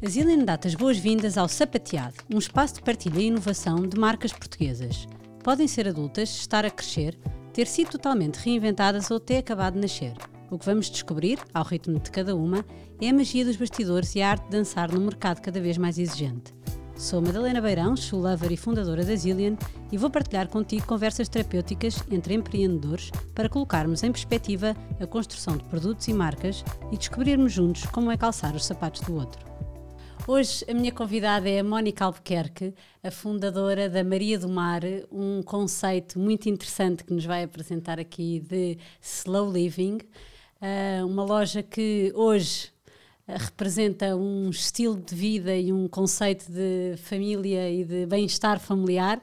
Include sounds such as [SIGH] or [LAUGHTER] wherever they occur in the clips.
A Zillian dá-te as boas-vindas ao Sapateado, um espaço de partilha e inovação de marcas portuguesas. Podem ser adultas, estar a crescer, ter sido totalmente reinventadas ou ter acabado de nascer. O que vamos descobrir, ao ritmo de cada uma, é a magia dos bastidores e a arte de dançar num mercado cada vez mais exigente. Sou Madalena Beirão, shoe lover e fundadora da Zillion e vou partilhar contigo conversas terapêuticas entre empreendedores para colocarmos em perspectiva a construção de produtos e marcas e descobrirmos juntos como é calçar os sapatos do outro. Hoje a minha convidada é a Mónica Albuquerque, a fundadora da Maria do Mar, um conceito muito interessante que nos vai apresentar aqui de slow living, ah, uma loja que hoje representa um estilo de vida e um conceito de família e de bem-estar familiar.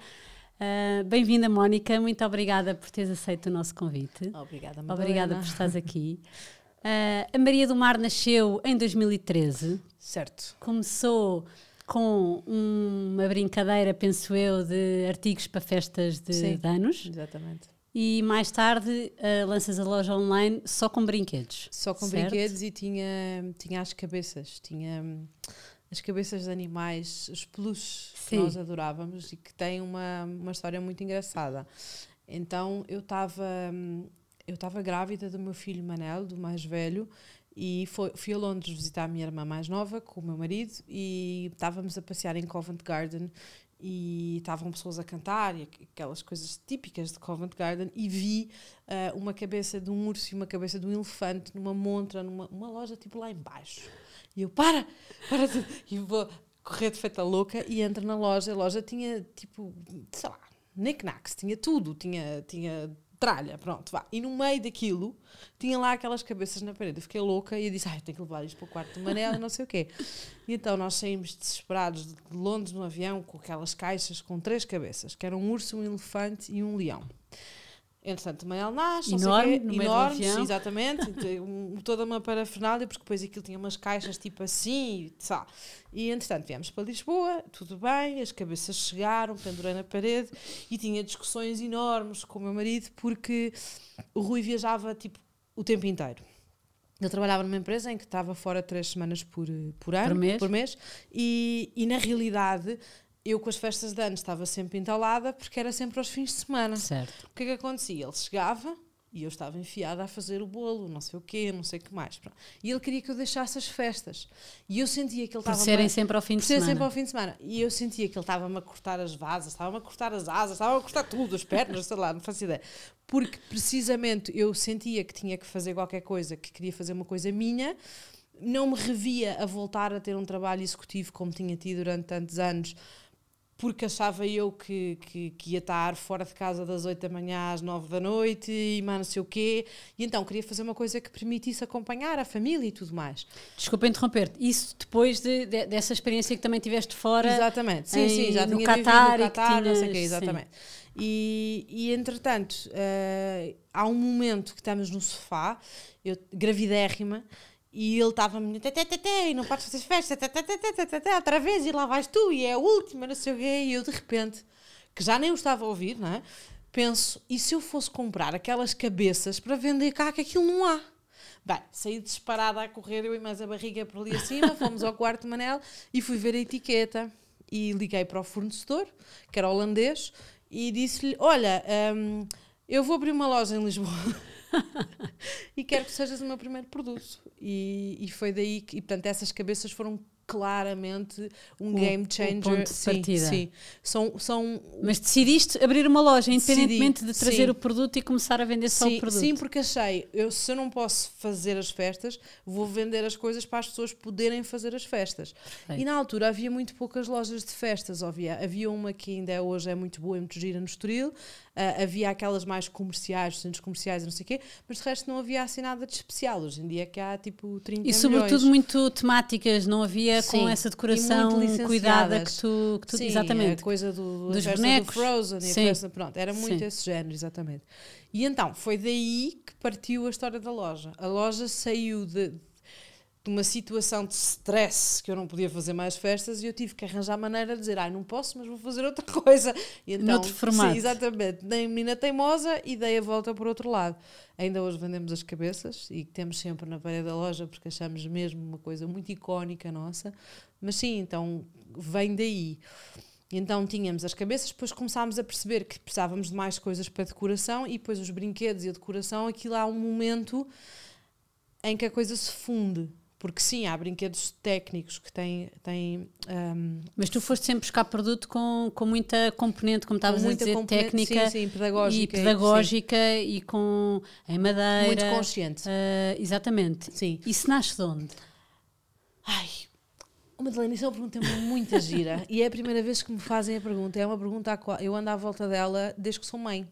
Uh, Bem-vinda, Mónica. Muito obrigada por teres aceito o nosso convite. Obrigada, Madalena. Obrigada por estares aqui. Uh, a Maria do Mar nasceu em 2013. Certo. Começou com uma brincadeira, penso eu, de artigos para festas de, Sim, de anos. Exatamente. E mais tarde uh, lanças a loja online só com brinquedos. Só com certo? brinquedos e tinha, tinha as cabeças. Tinha hum, as cabeças de animais, os peluches que nós adorávamos e que têm uma, uma história muito engraçada. Então eu estava hum, eu estava grávida do meu filho Manel, do mais velho, e foi, fui a Londres visitar a minha irmã mais nova com o meu marido e estávamos a passear em Covent Garden e estavam pessoas a cantar e aqu- aquelas coisas típicas de Covent Garden e vi ah, uma cabeça de um urso e uma cabeça de um elefante numa montra, numa uma loja tipo lá embaixo. E eu, para, para. [LAUGHS] E vou correr de feita louca e entro na loja. A loja tinha tipo, sei lá, knickknacks, tinha tudo, tinha, tinha tralha, pronto, vá. E no meio daquilo tinha lá aquelas cabeças na parede. Eu fiquei louca e eu disse, ai, tenho que levar isto para o quarto do Manel e não sei o quê. E então nós saímos desesperados de Londres no avião com aquelas caixas com três cabeças, que eram um urso, um elefante e um leão. Entretanto, o Manel nasce, não sei Enorme, quê, enormes, exatamente, um- [LAUGHS] toda uma parafernália, porque depois aquilo tinha umas caixas tipo assim, e, sabe? e entretanto viemos para Lisboa, tudo bem, as cabeças chegaram, pendurei na parede, e tinha discussões enormes com o meu marido, porque o Rui viajava tipo o tempo inteiro. Ele trabalhava numa empresa em que estava fora três semanas por, eh, por ano, mês. e, e na realidade eu com as festas de anos estava sempre entalada porque era sempre aos fins de semana. Certo. O que é que acontecia? Ele chegava e eu estava enfiada a fazer o bolo, não sei o quê, não sei o que mais. Pronto. E ele queria que eu deixasse as festas. E eu sentia que ele Por estava serem sempre ao fim por de semana. sempre ao fim de semana. E eu sentia que ele estava-me a cortar as vasas, estava-me a cortar as asas, estava a cortar tudo, as pernas, sei lá, não faço ideia. Porque precisamente eu sentia que tinha que fazer qualquer coisa, que queria fazer uma coisa minha, não me revia a voltar a ter um trabalho executivo como tinha tido durante tantos anos, porque achava eu que, que, que ia estar fora de casa das 8 da manhã às 9 da noite e mais não sei o quê. E então queria fazer uma coisa que permitisse acompanhar a família e tudo mais. Desculpa interromper-te. Isso depois de- de- dessa experiência que também tiveste fora. Exatamente, sim, em- sim, já no tinha Qatar no Qatar, não sei o tinhas- quê, sim. exatamente. E, e entretanto, eh, há um momento que estamos no sofá, eu gravidérrima, e ele estava-me "Té, té, té, té, e não podes fazer festa, té, outra vez, e lá vais tu, e é a última, não sei o quê, e eu de repente, que já nem o estava a ouvir, não é? Penso, e se eu fosse comprar aquelas cabeças para vender cá, que aquilo não há? Bem, saí disparada a correr, eu e mais a barriga por ali acima, [LAUGHS] fomos ao quarto de Manel e fui ver a etiqueta e liguei para o fornecedor, que era holandês, e disse-lhe, olha, hum, eu vou abrir uma loja em Lisboa [LAUGHS] [LAUGHS] e quero que sejas o meu primeiro produto. E, e foi daí que, e portanto, essas cabeças foram claramente um O- game changer. de sim, partida. sim. São, são Mas decidiste abrir uma loja, independentemente Decidi, de trazer sim. o produto e começar a vender só o produto. sim, porque achei, eu, se eu não posso fazer as festas, vou vender as coisas para as pessoas poderem fazer as festas. Perfeito. E na altura havia muito poucas lojas de festas, havia, havia uma que ainda é hoje é muito boa, é muito gira no Estoril, ah, havia aquelas mais comerciais, centros comerciais e não sei o quê, mas de resto não havia assim nada de especial. Hoje em dia é que há tipo 30 E sobretudo milhões. muito temáticas, não havia com Sim, essa e decoração cuidada que tu, que tu Sim, exatamente. a coisa do, Dos a bonecos. do Frozen e a Sim. festa, pronto, era muito Sim. esse género, exatamente. E então, foi daí que partiu a história da loja. A loja saiu de... de uma situação de stress que eu não podia fazer mais festas e eu tive que arranjar maneira de dizer, ai, não posso, mas vou fazer outra [LAUGHS] coisa. E então, Noutro formato. Sim, exatamente. Dei a menina teimosa e dei a volta por outro lado. Ainda hoje vendemos as cabeças e temos sempre na parede da loja porque achamos mesmo uma coisa muito icónica nossa. Mas sim, então vem daí. Então tínhamos as cabeças, depois começámos a perceber que precisávamos de mais coisas para decoração e depois os brinquedos e a decoração, aquilo há um momento em que a coisa se funde. Porque sim, há brinquedos técnicos que têm. têm um, Mas tu foste sempre buscar produto com, com muita componente, como estavas a dizer, técnica sim, sim, pedagógica, e pedagógica e, com em madeira. muito consciente. ah, exatamente. Sim. Isso nasce de onde? Ai, o Madalena, isso é uma pergunta muito gira [LAUGHS] e é a primeira vez que me fazem a pergunta. É uma pergunta à qual eu ando à volta dela desde que sou mãe.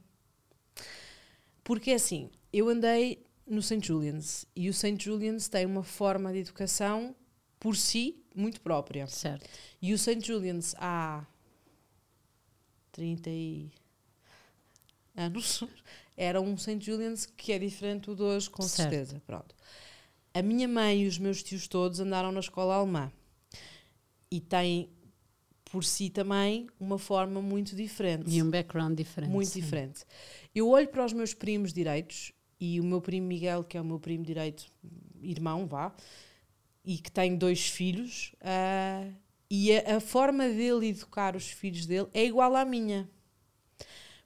Porque é assim, eu andei no St. Julian's e o St. Julian's tem uma forma de educação por si muito própria. Certo. E o St. Julian's há 30 e anos [LAUGHS] era um St. Julian's que é diferente do de hoje, com Certo. certeza. Pronto. A minha mãe e os meus tios todos andaram na escola alemã e têm por si também uma forma muito diferente. E um background diferente. Muito sim. diferente. Eu olho para os meus primos direitos e o meu primo Miguel, que é o meu primo direito, irmão, vá, e que tem dois filhos, ah, e a, a forma dele educar os filhos dele é igual à minha.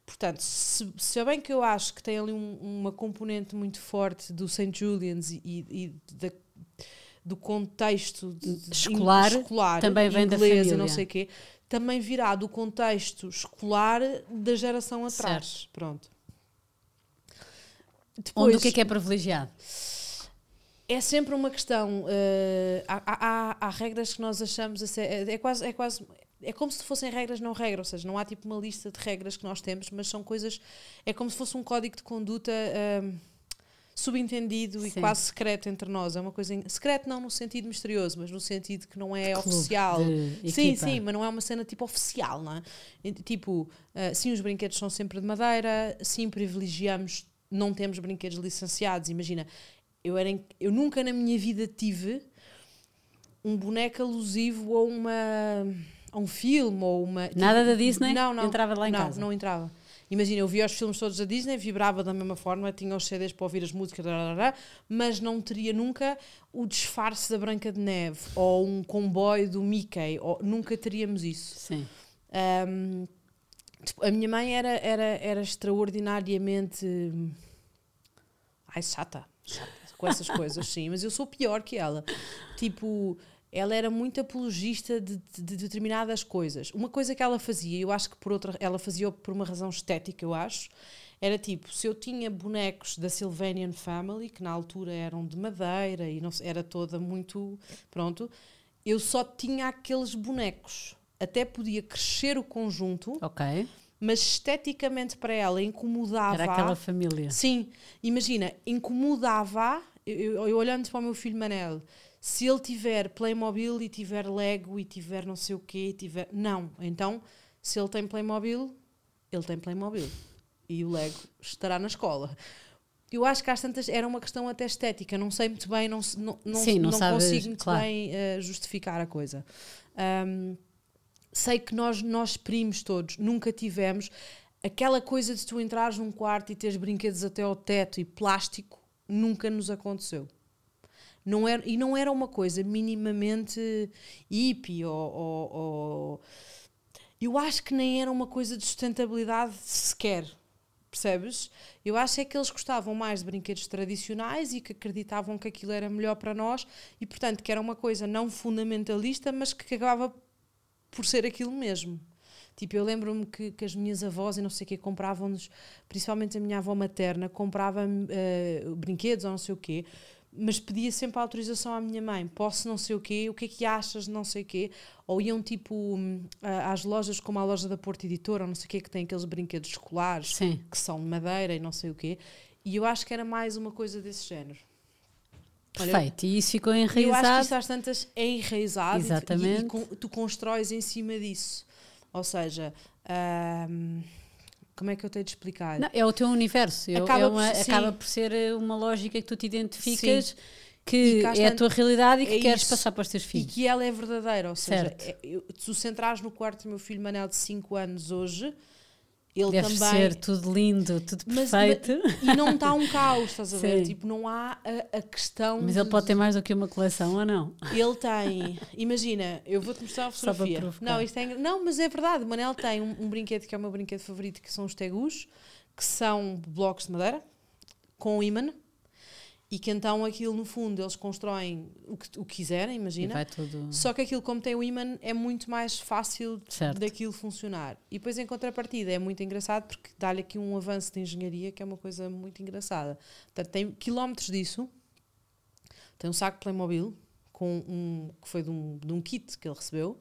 Portanto, se, se bem que eu acho que tem ali um- uma componente muito forte do St. Julian's e, e- da- do contexto de- de- Escolar, escolar também vem da inglês e família. não sei quê, também virá do contexto escolar da geração atrás. Certo. Pronto. Onde Depois, o que é que é privilegiado? é sempre uma questão. eh, há, há- há- regras que nós achamos. ser- É, é quase. É quase é como se fossem regras não regras, ou seja, não há tipo uma lista de regras que nós temos, mas são coisas. É como se fosse um código de conduta ehm, subentendido e Sim. quase secreto entre nós. É uma coisa. em- Secreto não no sentido misterioso, mas no sentido que não é Clube oficial. Sim, sim, mas não é uma cena tipo oficial, não é? E, Tipo, ah, sim, os brinquedos são sempre de madeira, sim, privilegiamos, não temos brinquedos licenciados. Imagina, eu, era em- eu nunca na minha vida tive um boneco alusivo a uma a um filme ou uma Nada da Disney? não, não, Entrava lá em não, casa? não entrava. Imagina, eu via os filmes todos da Disney, vibrava da mesma forma, tinha os CDs para ouvir as músicas, mas não teria nunca o disfarce da Branca de Neve ou um comboio do Mickey, ou, nunca teríamos isso. Sim. Tipo, a minha mãe era, era, era extraordinariamente. Ai, chata, chata com essas coisas, sim, mas eu sou pior que ela. Tipo, ela era muito apologista de, de- de determinadas coisas. Uma coisa que ela fazia, eu acho que por outra, ela fazia por uma razão estética, eu acho, era tipo, se eu tinha bonecos da Sylvanian Family, que na altura eram de madeira e não era toda muito. Pronto, eu só tinha aqueles bonecos. Até podia crescer o conjunto, Ok. mas esteticamente para ela incomodava. Era aquela família. Sim, imagina, incomodava. Eu, eu- eu olhando para o meu filho Manel, se ele tiver Playmobil e tiver Lego e tiver não sei o quê, tiver. Não, então, se ele tem Playmobil, ele tem Playmobil. E o Lego estará na escola. Eu acho que às tantas era uma questão até estética, não sei muito bem, não, não, Sim, não não sabes, consigo muito claro. bem eh, justificar a coisa. Ahm, sei que nós, nós primos todos nunca tivemos aquela coisa de tu entrares num quarto e teres brinquedos até ao teto e plástico, nunca nos aconteceu. Não era, e não era uma coisa minimamente hippie ou, ou- ou- Eu acho que nem era uma coisa de sustentabilidade sequer. Percebes? Eu acho é que eles gostavam mais de brinquedos tradicionais e que acreditavam que aquilo era melhor para nós e, portanto, que era uma coisa não fundamentalista, mas que acabava por ser aquilo mesmo. Tipo, eu lembro-me que, que as minhas avós e não sei o quê compravam-nos, principalmente a minha avó materna, comprava eh, brinquedos ou não sei o quê, mas pedia sempre a autorização à minha mãe: posso não sei o quê, o que é que achas não sei o quê? Ou iam tipo a- às lojas como a loja da Porta Editora ou não sei o quê, que tem aqueles brinquedos escolares Sim. que são de madeira e não sei o quê, e eu acho que era mais uma coisa desse género. Olha, Perfeito. E isso ficou eu acho que enraizado. isso às tantas é enraizado e- Exatamente. E, e tu constróis em cima disso. Ou seja, como é que eu tenho de explicar? Não, é o teu universo. Acaba é por uma- ser- sim. acaba por ser eh, uma lógica que tu te identificas que cá é a tua realidade e que é queres isso. passar para os teus E filhos. que ela é verdadeira, ou seja, é- eu- se o centrares no quarto do meu filho Manel de 5 anos hoje, ele Deve também. ser tudo lindo, tudo Mas- perfeito. E não está um caos, estás a ver? [LAUGHS] Sim. Tipo, não há a, a questão. Mas ele de- pode ter mais do que uma coleção ou não? Ele tem, imagina, eu vou-te mostrar a [LAUGHS] fotografia. Não, isto é, engra- não, mas é verdade. O Manel tem um, um brinquedo que é o meu brinquedo favorito, que são os tegus, que são blocos de madeira com ímã. E que então aquilo, no fundo, eles constroem o que, o que quiserem, imagina. tudo. Só que aquilo, como tem o ímã, é muito mais fácil Certo. daquilo funcionar. E depois, em contrapartida, é muito engraçado porque dá-lhe aqui um avanço de engenharia que é uma coisa muito engraçada. Portanto, tem quilómetros disso. Tem um saco Playmobil com um, que foi de um, de um kit que ele recebeu.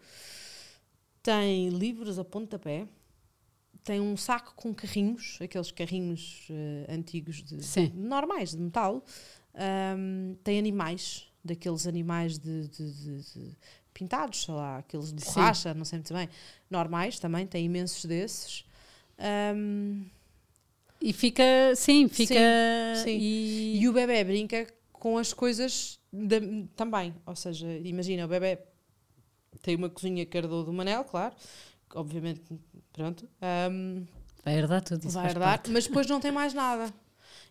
Tem livros a pontapé. Tem um saco com carrinhos, aqueles carrinhos eh, antigos de, Sim. normais, de metal. Ahm, tem animais, daqueles animais de, de- de- de pintados, sei lá, aqueles de Sim. borracha, não sei muito bem. Normais também, tem imensos desses. Ahm, E fica, sim, fica. sim. E, e o bebê brinca com as coisas da- também. Ou seja, imagina, o bebê tem uma cozinha que herdou do Manel, claro. Obviamente, pronto. ahm, vai herdar tudo isso. vai herdar, parte. mas depois não tem mais nada.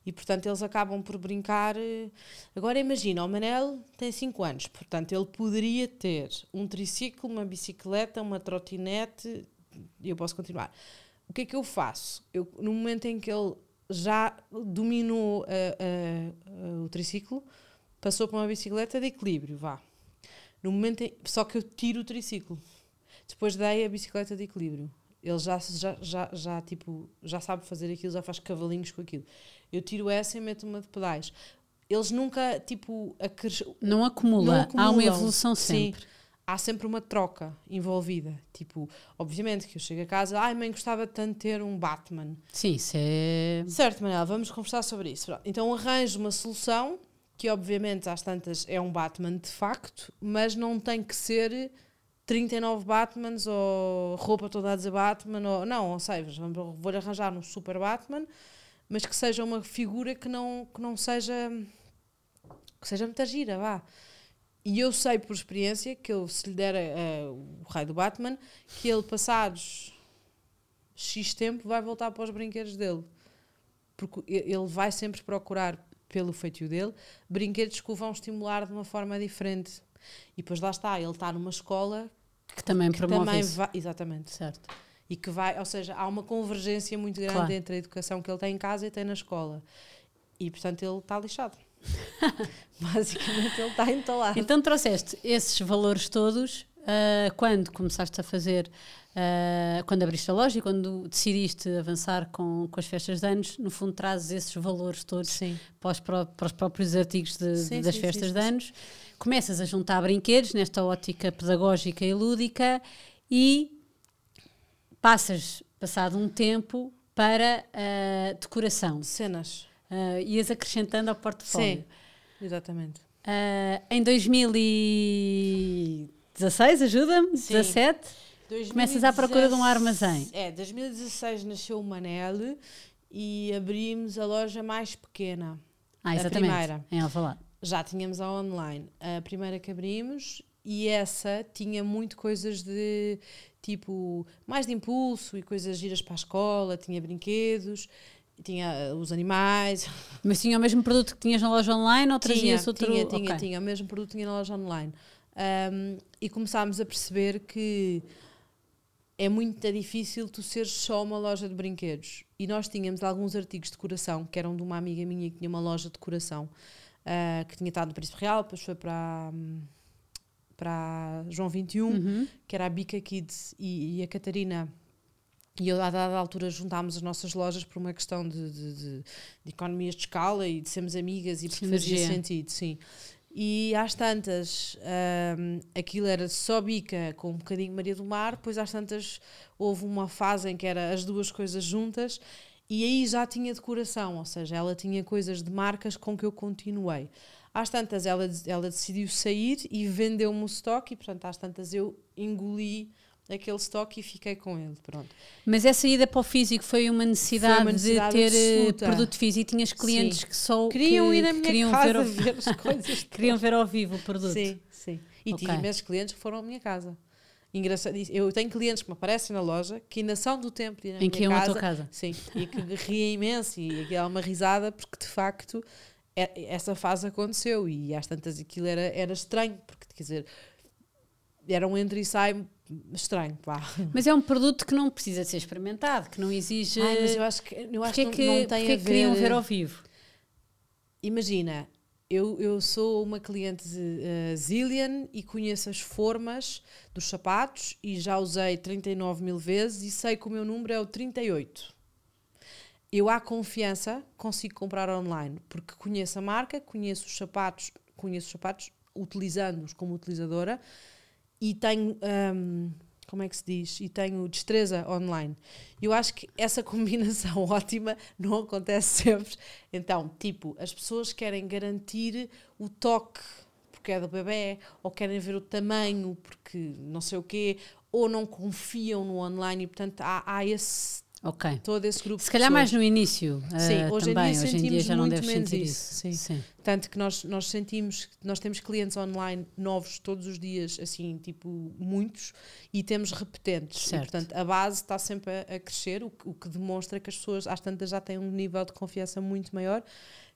E portanto eles acabam por brincar. eh, Agora imagina, o Manel tem 5 anos, portanto ele poderia ter um triciclo, uma bicicleta, uma trotinete, e eu posso continuar. O que é que eu faço? Eu, no momento em que ele já dominou eh, eh, eh, o triciclo, passou para uma bicicleta de equilíbrio, vá. No momento em- só que eu tiro o triciclo. Depois dei a bicicleta de equilíbrio. Ele já, já, já, já, tipo, já sabe fazer aquilo, já faz cavalinhos com aquilo. Eu tiro essa e meto uma de pedais. Eles nunca, tipo. Não acumula, Não há uma evolução Sim. sempre. há sempre uma troca envolvida. Tipo, obviamente que eu chego a casa, ai mãe, gostava tanto de ter um Batman. Sim, isso é. Certo, Manela, vamos conversar sobre isso. Então arranjo uma solução que, obviamente, às tantas é um Batman de facto, mas não tem que ser 39 Batmans ou roupa toda a dizer Batman. Ou, não, ou seja, vou-lhe arranjar um super Batman, mas que seja uma figura que não, que não seja. que seja muita gira, vá. E eu sei por experiência que eu, se lhe der eh, o raio do Batman, que ele, passados X tempo, vai voltar para os brinquedos dele. Porque ele vai sempre procurar, pelo feitio dele, brinquedos que o vão estimular de uma forma diferente. E depois lá está, ele está numa escola Que também que promove também isso. vai. Exatamente. Certo. E que vai, ou seja, há uma convergência muito grande Claro. entre a educação que ele tem em casa e tem na escola. E portanto ele está lixado. [LAUGHS] [LAUGHS] Basicamente ele está entalado. Então trouxeste esses valores todos ah, quando começaste a fazer, ah, quando abriste a loja e quando decidiste avançar com, com as festas de anos, no fundo trazes esses valores todos Sim. para os, para os próprios artigos de- Sim, das sim, festas de anos, começas a juntar brinquedos nesta ótica pedagógica e lúdica e passas, passado um tempo, para a decoração. Cenas. Ah, ias acrescentando ao portfólio. Sim. Exatamente. Ah, em 2016, ajuda-me? Sim. 17? Começas à procura de um 2016 armazém. É, 2016 nasceu o Manel e abrimos a loja mais pequena. Ah, A exatamente. primeira. Em Alvalade. Já tínhamos a online. A primeira que abrimos e essa tinha muito coisas de tipo mais de impulso e coisas giras para a escola, tinha brinquedos, tinha uh, os animais, [LAUGHS] Mas tinha o mesmo produto que tinhas na loja online ou trazias tinha, outro? tinha, tinha, Ok. tinha, o mesmo produto tinha na loja online. Um, e começámos a perceber que é muito difícil tu seres só uma loja de brinquedos. E nós tínhamos alguns artigos de decoração, que eram de uma amiga minha que tinha uma loja de decoração, ah, que tinha estado no Príncipe Real, depois foi para, hum, para João 21, Uhum. que era a Bica Kids, e, e a Catarina e eu, a dada altura, juntámos as nossas lojas por uma questão de, de, de- de economias de escala e de sermos amigas e porque fazia sentido, sim. E às tantas, hum, aquilo era só bica com um bocadinho Maria do Mar, depois às tantas houve uma fase em que era as duas coisas juntas e aí já tinha decoração, ou seja, ela tinha coisas de marcas com que eu continuei. Às tantas ela, ela decidiu sair e vendeu-me o estoque e portanto às tantas eu engoli aquele estoque e fiquei com ele. Pronto. Mas essa ida para o físico foi uma necessidade, uma necessidade de ter eh, absoluta. produto físico. Tinhas clientes Sim. que só Queriam que ir à minha queriam casa ver, ao, ver as [LAUGHS] coisas. queriam ver ao vivo o produto. Sim, sim. E Ok. tive imensos clientes que foram à minha casa. Engraçado. Eu tenho clientes que me aparecem na loja que ainda são do tempo de ir à Em minha que casa. tua casa. Sim, e que riem imenso e aquilo é uma risada porque de facto essa fase aconteceu e às tantas aquilo era, era estranho, porque quer dizer, era um entre e sai estranho, pá. Mas é um produto que não precisa ser experimentado, que não exige. Ai, mas eu acho que, eu acho que, que, não, tem que a ver. queriam ver ao vivo? Imagina, eu, eu sou uma cliente uh, Zillion e conheço as formas dos sapatos e já usei 39 mil vezes e sei que o meu número é o 38. Eu, à confiança, consigo comprar online porque conheço a marca, conheço os sapatos, conheço os sapatos utilizando-os como utilizadora e tenho, hum, como é que se diz? E tenho destreza online. Eu acho que essa combinação [LAUGHS] ótima não acontece sempre. Então, tipo, as pessoas querem garantir o toque porque é do bebê, ou querem ver o tamanho porque não sei o quê, ou não confiam no online e, portanto, há, há esse, Ok. todo esse grupo Se calhar mais no início. Sim, eh, hoje em também. dia hoje em dia já não menos sentir isso, isso. sim. Tanto que nós, nós sentimos, nós temos clientes online novos todos os dias, assim, tipo, muitos, e temos repetentes. E, Certo. portanto, a base está sempre a, a crescer, o, que- o que demonstra que as pessoas, às tantas, já têm um nível de confiança muito maior,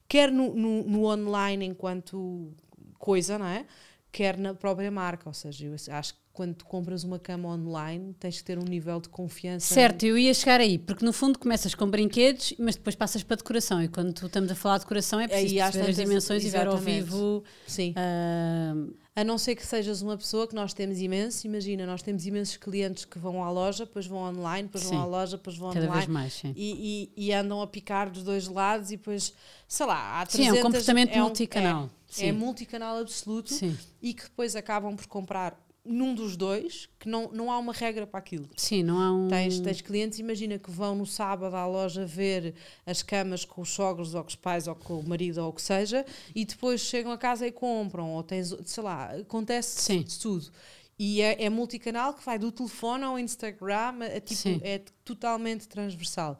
quer no, no, no online enquanto coisa, não é? Quer na própria marca. Ou seja, eu acho que quando tu compras uma cama online, tens que ter um nível de confiança. Certo, eu ia chegar aí, porque no fundo começas com brinquedos, mas depois passas para decoração. E quando tu estamos a falar de decoração é preciso Aí, perceber as dimensões e ver ao exatamente. vivo. Sim. ah, A não ser que sejas uma pessoa que nós temos imenso, imagina, nós temos imensos clientes que vão à loja, depois vão online, depois Sim. vão à loja, depois vão cada vez online mais, sim. e, e, e andam a picar dos dois lados e depois, sei lá, há Sim, é um 300 comportamento é um- multicanal. É, Sim. é multicanal absoluto Sim. e que depois acabam por comprar num dos dois, que não, não há uma regra para aquilo. Sim, não há um. Tens, tens clientes, imagina que vão no sábado à loja ver as camas com os sogros ou com os pais ou com o marido ou o que seja e depois chegam a casa e compram, ou tens, sei lá, acontece Sim. tudo. E é, é multicanal que vai do telefone ao Instagram, é, tipo, Sim. é totalmente transversal.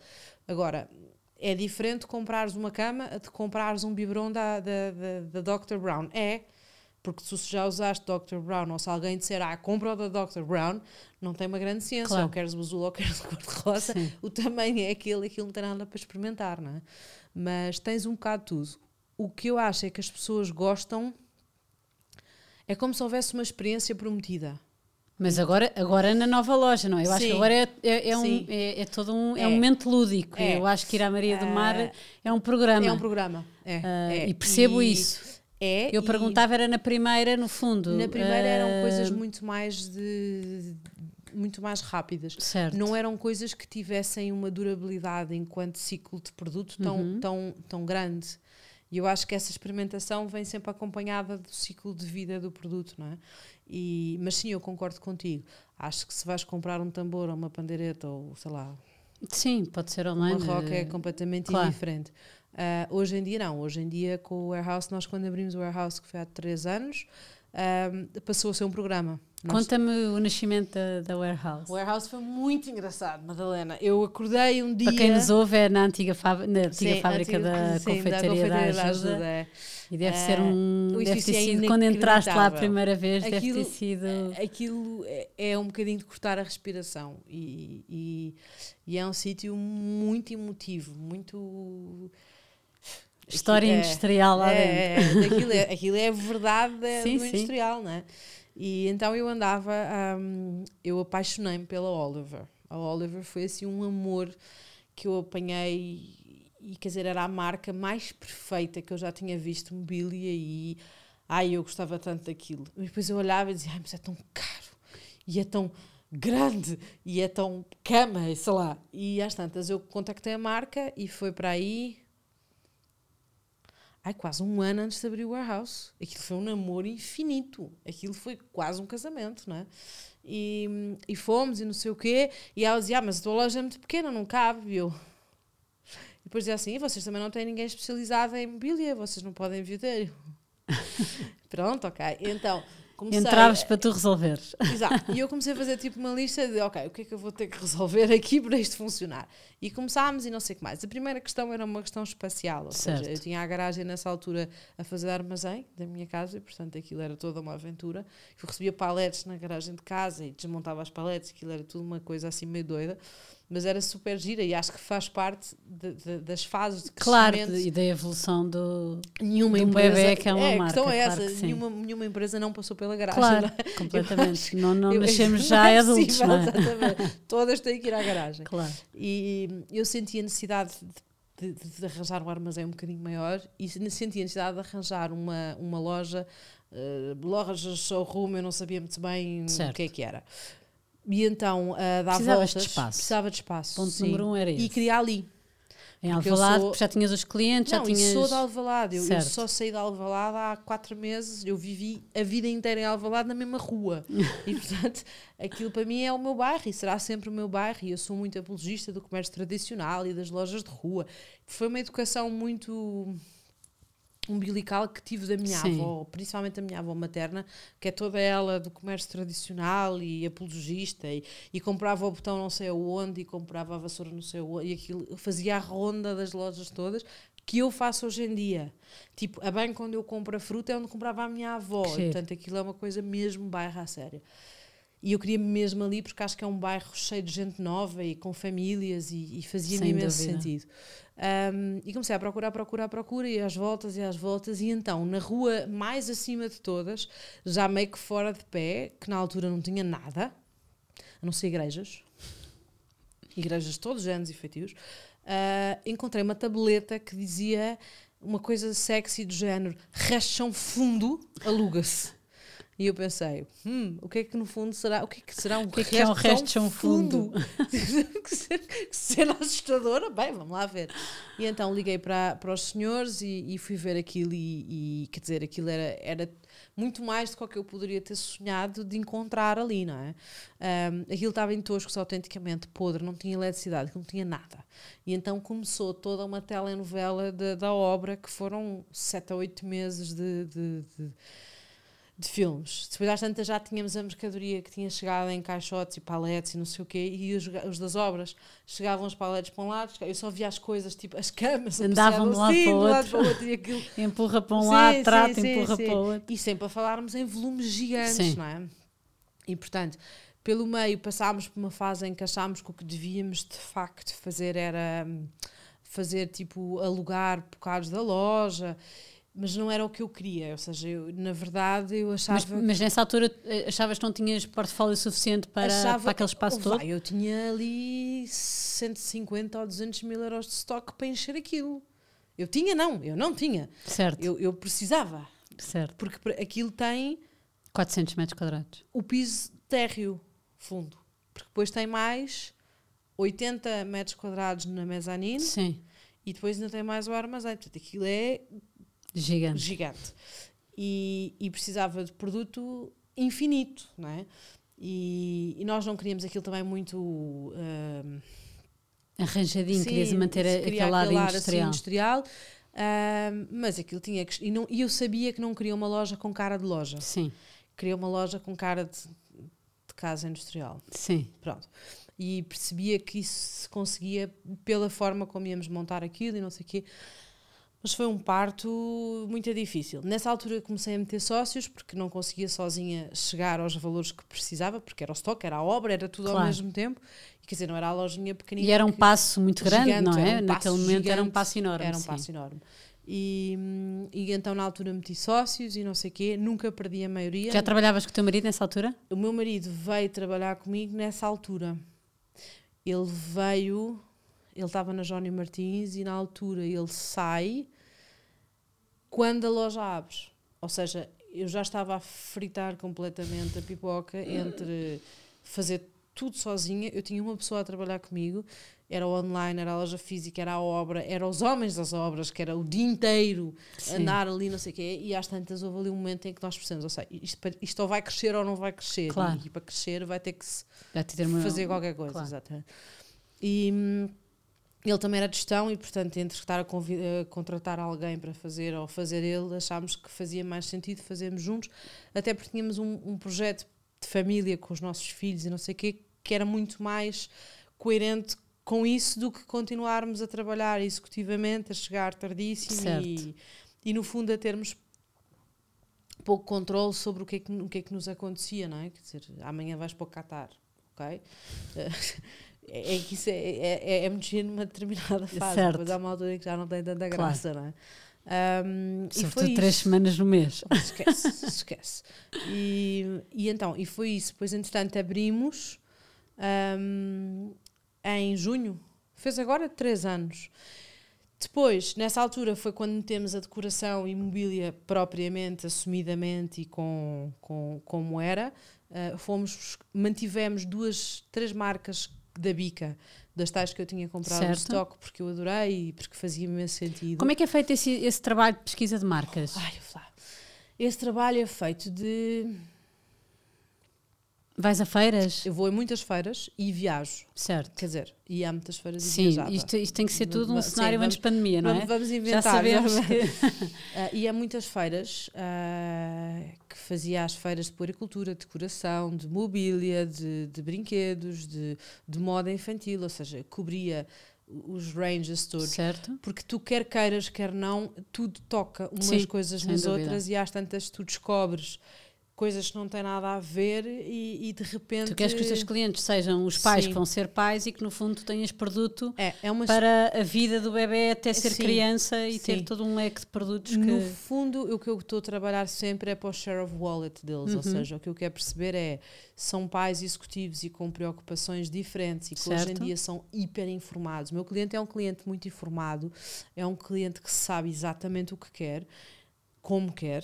Agora, é diferente comprares uma cama de comprares um biberon da, da, da, da Dr. Brown. É, porque se já usaste Dr. Brown ou se alguém disser, ah, compra o da Dr. Brown, não tem uma grande ciência. Claro. Ou queres o azul ou queres o cor-de-rosa, Sim. o tamanho é aquele, aquilo não tem nada para experimentar, não é? Mas tens um bocado de tudo. O que eu acho é que as pessoas gostam. É como se houvesse uma experiência prometida. Mas agora, agora na nova loja, não? é? Eu acho que Sim. agora é, é, é um, Sim. é, é todo um, é. É. um momento lúdico. É. Eu acho que ir à Maria do Mar Ah, é um programa. É um programa. É, é. E percebo E isso. É, Eu perguntava, era na primeira, no fundo. Na primeira eram ah, coisas muito mais de. muito mais rápidas. Certo. Não eram coisas que tivessem uma durabilidade enquanto ciclo de produto tão, Uhum. tão, tão grande. E eu acho que essa experimentação vem sempre acompanhada do ciclo de vida do produto, não é? E, mas sim, eu concordo contigo. Acho que se vais comprar um tambor ou uma pandeireta ou sei lá, Sim, pode ser online. uma rock é eh, completamente claro. indiferente. Ah, hoje em dia não. Hoje em dia com o Warehouse, nós quando abrimos o Warehouse, que foi há três anos, ah, passou a ser um programa. Conta-me o nascimento da, da Warehouse. O Warehouse foi muito engraçado, Madalena. Eu acordei um dia. Para quem nos ouve, é na antiga, fábri- na antiga Sim, fábrica antiga- da, sim, confeitaria da, ajuda, é. E deve Ah, ser um. Deve ter é sido quando entraste lá a primeira vez, deve Aquilo- ter sido. Aquilo é, é um bocadinho de cortar a respiração e, e, e é um sítio muito emotivo, muito. História é- industrial lá dentro. é, é, aquilo, é, aquilo é verdade é, [LAUGHS] Sim, do sim. industrial, não é? E então eu andava, hum, eu apaixonei-me pela Oliver. A Oliver foi assim um amor que eu apanhei e quer dizer, era a marca mais perfeita que eu já tinha visto mobília e ai, eu gostava tanto daquilo. E depois eu olhava e dizia, ai, mas é tão caro e é tão grande e é tão cama, sei lá. E às tantas eu contactei a marca e foi para aí ai, quase um ano antes de abrir o warehouse. Aquilo foi um namoro infinito. Aquilo foi quase um casamento, não é? E, e fomos e não sei o quê. E ela dizia, ah, mas a tua loja é muito pequena, não cabe. E eu... E depois dizia assim, "E vocês também não têm ninguém especializado em mobília, vocês não podem vender. [LAUGHS] Pronto, ok. Então, comecei Entravas a- para tu resolveres. [LAUGHS] Exato. E eu comecei a fazer tipo uma lista de, ok, o que é que eu vou ter que resolver aqui para isto funcionar? E começámos e não sei o que mais. A primeira questão era uma questão espacial, ou Certo. seja, eu tinha a garagem nessa altura a fazer armazém da minha casa e, portanto, aquilo era toda uma aventura. Eu recebia paletes na garagem de casa e desmontava as paletes, aquilo era tudo uma coisa assim meio doida. Mas era super gira e acho que faz parte de- de- das fases de Claro, crescimento e da evolução do. nenhuma um empresa. bebé que é uma a marca, questão é claro essa: que nenhuma, nenhuma empresa não passou pela garagem. Claro, não é? completamente. Não, não Eu- nascemos não [LAUGHS] já é adultos, possível, não é? exatamente. Todas têm que ir à garagem. Claro. E eu senti a necessidade de, de- arranjar um armazém um bocadinho maior e senti a necessidade de arranjar uma, uma loja, uh, loja showroom, eu não sabia muito bem Certo. o que é que era. E então, uh, dá Precisavas de voltas. espaço. Precisava de espaço. Ponto sim. número um era esse. E queria ali. Em Porque Alvalade, sou- porque já tinhas os clientes, não, já tinhas. eu sou de Alvalade. Eu, eu só saí de Alvalade há quatro meses. Eu vivi a vida inteira em Alvalade na mesma rua. [LAUGHS] e, portanto, aquilo para mim é o meu bairro e será sempre o meu bairro. E eu sou muito apologista do comércio tradicional e das lojas de rua. Foi uma educação muito umbilical que tive da minha Sim. avó, principalmente da minha avó materna, que é toda ela do comércio tradicional e apologista, e, e comprava o botão não sei aonde, e comprava a vassoura não sei aonde, e aquilo fazia a ronda das lojas todas, que eu faço hoje em dia. Tipo, a bem quando eu compro a fruta é onde comprava a minha avó, e, portanto aquilo é uma coisa mesmo bairro a sério. E eu queria mesmo ali porque acho que é um bairro cheio de gente nova e com famílias e, e fazia-me imenso dúvida. sentido. Um, e comecei a procurar, procurar, procura e às voltas e às voltas. E então, na rua mais acima de todas, já meio que fora de pé, que na altura não tinha nada, a não ser igrejas, igrejas de todos os anos e feitios, uh, encontrei uma tableta que dizia uma coisa sexy do género: rachão fundo, aluga-se. E eu pensei, hum, o que é que no fundo será? O que é que será um que é que é um rachão rachão fundo? [LAUGHS] que ser- que cena assustadora, bem, vamos lá ver. E então liguei para, para os senhores e, e fui ver aquilo e, e, quer dizer, aquilo era, era muito mais do que o eu poderia ter sonhado de encontrar ali, não é? Ahm, aquilo estava em toscos, autenticamente podre, não tinha eletricidade, não tinha nada. E então começou toda uma telenovela de- da obra que foram sete a oito meses de- de- de de filmes. Depois às tantas já tínhamos a mercadoria que tinha chegado em caixotes e paletes e não sei o quê, e os, os das obras chegavam os paletes para um lado, eu só via as coisas, tipo as camas, Andavam de um lado assim, para lado outro. para o outro e aquilo. [LAUGHS] Empurra para um Sim, lado, sim, trata, sim, empurra para o outro. E sempre a falarmos em volumes gigantes, não é? E portanto, pelo meio passámos por uma fase em que achámos que o que devíamos de facto fazer era hum, fazer tipo alugar bocados da loja, mas não era o que eu queria, ou seja, eu, na verdade eu achava Mas, mas nessa altura eh, achavas que não tinhas portfólio suficiente para, achava- para aquele espaço Oh, todo? vai, eu tinha ali 150 ou 200 mil euros de estoque para encher aquilo. Eu tinha, não, eu não tinha. Certo, Eu, eu precisava, certo. porque aquilo tem 400 metros quadrados. o piso térreo fundo, porque depois tem mais 80 metros quadrados na mezanine Sim, e depois ainda tem mais o armazém. Portanto, aquilo é gigante. gigante. E, e precisava de produto infinito, não é? E, e nós não queríamos aquilo também muito. hum, Arranjadinho, Sim, querias manter queria aquele lado ar assim industrial. industrial, ahm, mas aquilo tinha que. E, não- e eu sabia que não queria uma loja com cara de loja. Sim, Queria uma loja com cara de, de casa industrial. sim. Pronto. E percebia que isso se conseguia pela forma como íamos montar aquilo e não sei o quê. Mas foi um parto muito difícil. Nessa altura comecei a meter sócios porque não conseguia sozinha chegar aos valores que precisava, porque era o estoque, era a obra, era tudo ao Claro. mesmo tempo. E, quer dizer, não era a lojinha pequenina. E era um passo muito grande, gigante, não é? um Naquele momento era um gigante, passo enorme. Era um sim. passo enorme. E, e então na altura meti sócios e não sei o quê, nunca perdi a maioria. Já trabalhavas com o teu marido nessa altura? O meu marido veio trabalhar comigo nessa altura. Ele veio, ele estava na Jónio Martins e na altura ele sai quando a loja abre. Ou seja, eu já estava a fritar completamente a pipoca entre fazer tudo sozinha. Eu tinha uma pessoa a trabalhar comigo, era o online, era a loja física, era a obra, era os homens das obras, que era o dia inteiro Sim. andar ali, não sei o quê, e às tantas houve ali um momento em que nós precisamos, ou seja, isto, isto ou vai crescer ou não vai crescer, Claro. e, para crescer vai ter que se ter fazer qualquer coisa, claro. exatamente. E, hum, ele também era de gestão e, portanto, entre estar a, a, contratar alguém para fazer ou fazer ele, achámos que fazia mais sentido fazermos juntos, até porque tínhamos um, um projeto de família com os nossos filhos e não sei o quê, que era muito mais coerente com isso do que continuarmos a trabalhar executivamente, a chegar tardíssimo e, e, no fundo, a termos pouco controle sobre o que, é que, o que é que nos acontecia, não é? Quer dizer, amanhã vais para o Qatar, ok? [LAUGHS] é, é que isso é, é, é, é mexer numa determinada fase. Certo. Depois há uma altura em que já não tem tanta graça, claro. não é? Um, e foi três isso. semanas no mês. [LAUGHS] Esquece, esquece. E, e então, e foi isso. Depois, entretanto, abrimos um, em junho. Fez agora três anos. Depois, nessa altura, foi quando metemos a decoração e mobília propriamente, assumidamente e com, com como era. Uh, fomos, mantivemos duas, três marcas da bica, das tais que eu tinha comprado certo. no estoque porque eu adorei e porque fazia imenso sentido. Como é que é feito esse, esse trabalho de pesquisa de marcas? Ai, esse trabalho é feito de Vais a feiras? Eu vou a muitas feiras e viajo. Certo. Quer dizer, e há muitas feiras Sim, e viajava. Isto, isto tem que ser tudo um cenário Sim, antes de pandemia, não é? Vamos inventar. Já sabemos que... uh, [LAUGHS] [LAUGHS] e há muitas feiras uh, que fazia as feiras de puericultura, de decoração, de mobília, de, de brinquedos, de, de moda infantil, ou seja, cobria os ranges todos. Certo. Porque tu quer queiras, quer não, tudo toca umas Sim, coisas nas dúvida. outras e às tantas tu descobres coisas que não têm nada a ver e, e, de repente. Tu queres que os teus clientes sejam os pais Sim. que vão ser pais e que no fundo tenhas produto é, é uma... para a vida do bebê até ser Sim. criança e Sim. ter todo um leque de produtos que. No fundo, o que eu estou a trabalhar sempre é para o share of wallet deles, uhum. ou seja, o que eu quero perceber é são pais executivos e com preocupações diferentes e que certo. hoje em dia são hiper informados. O meu cliente é um cliente muito informado, é um cliente que sabe exatamente o que quer, como quer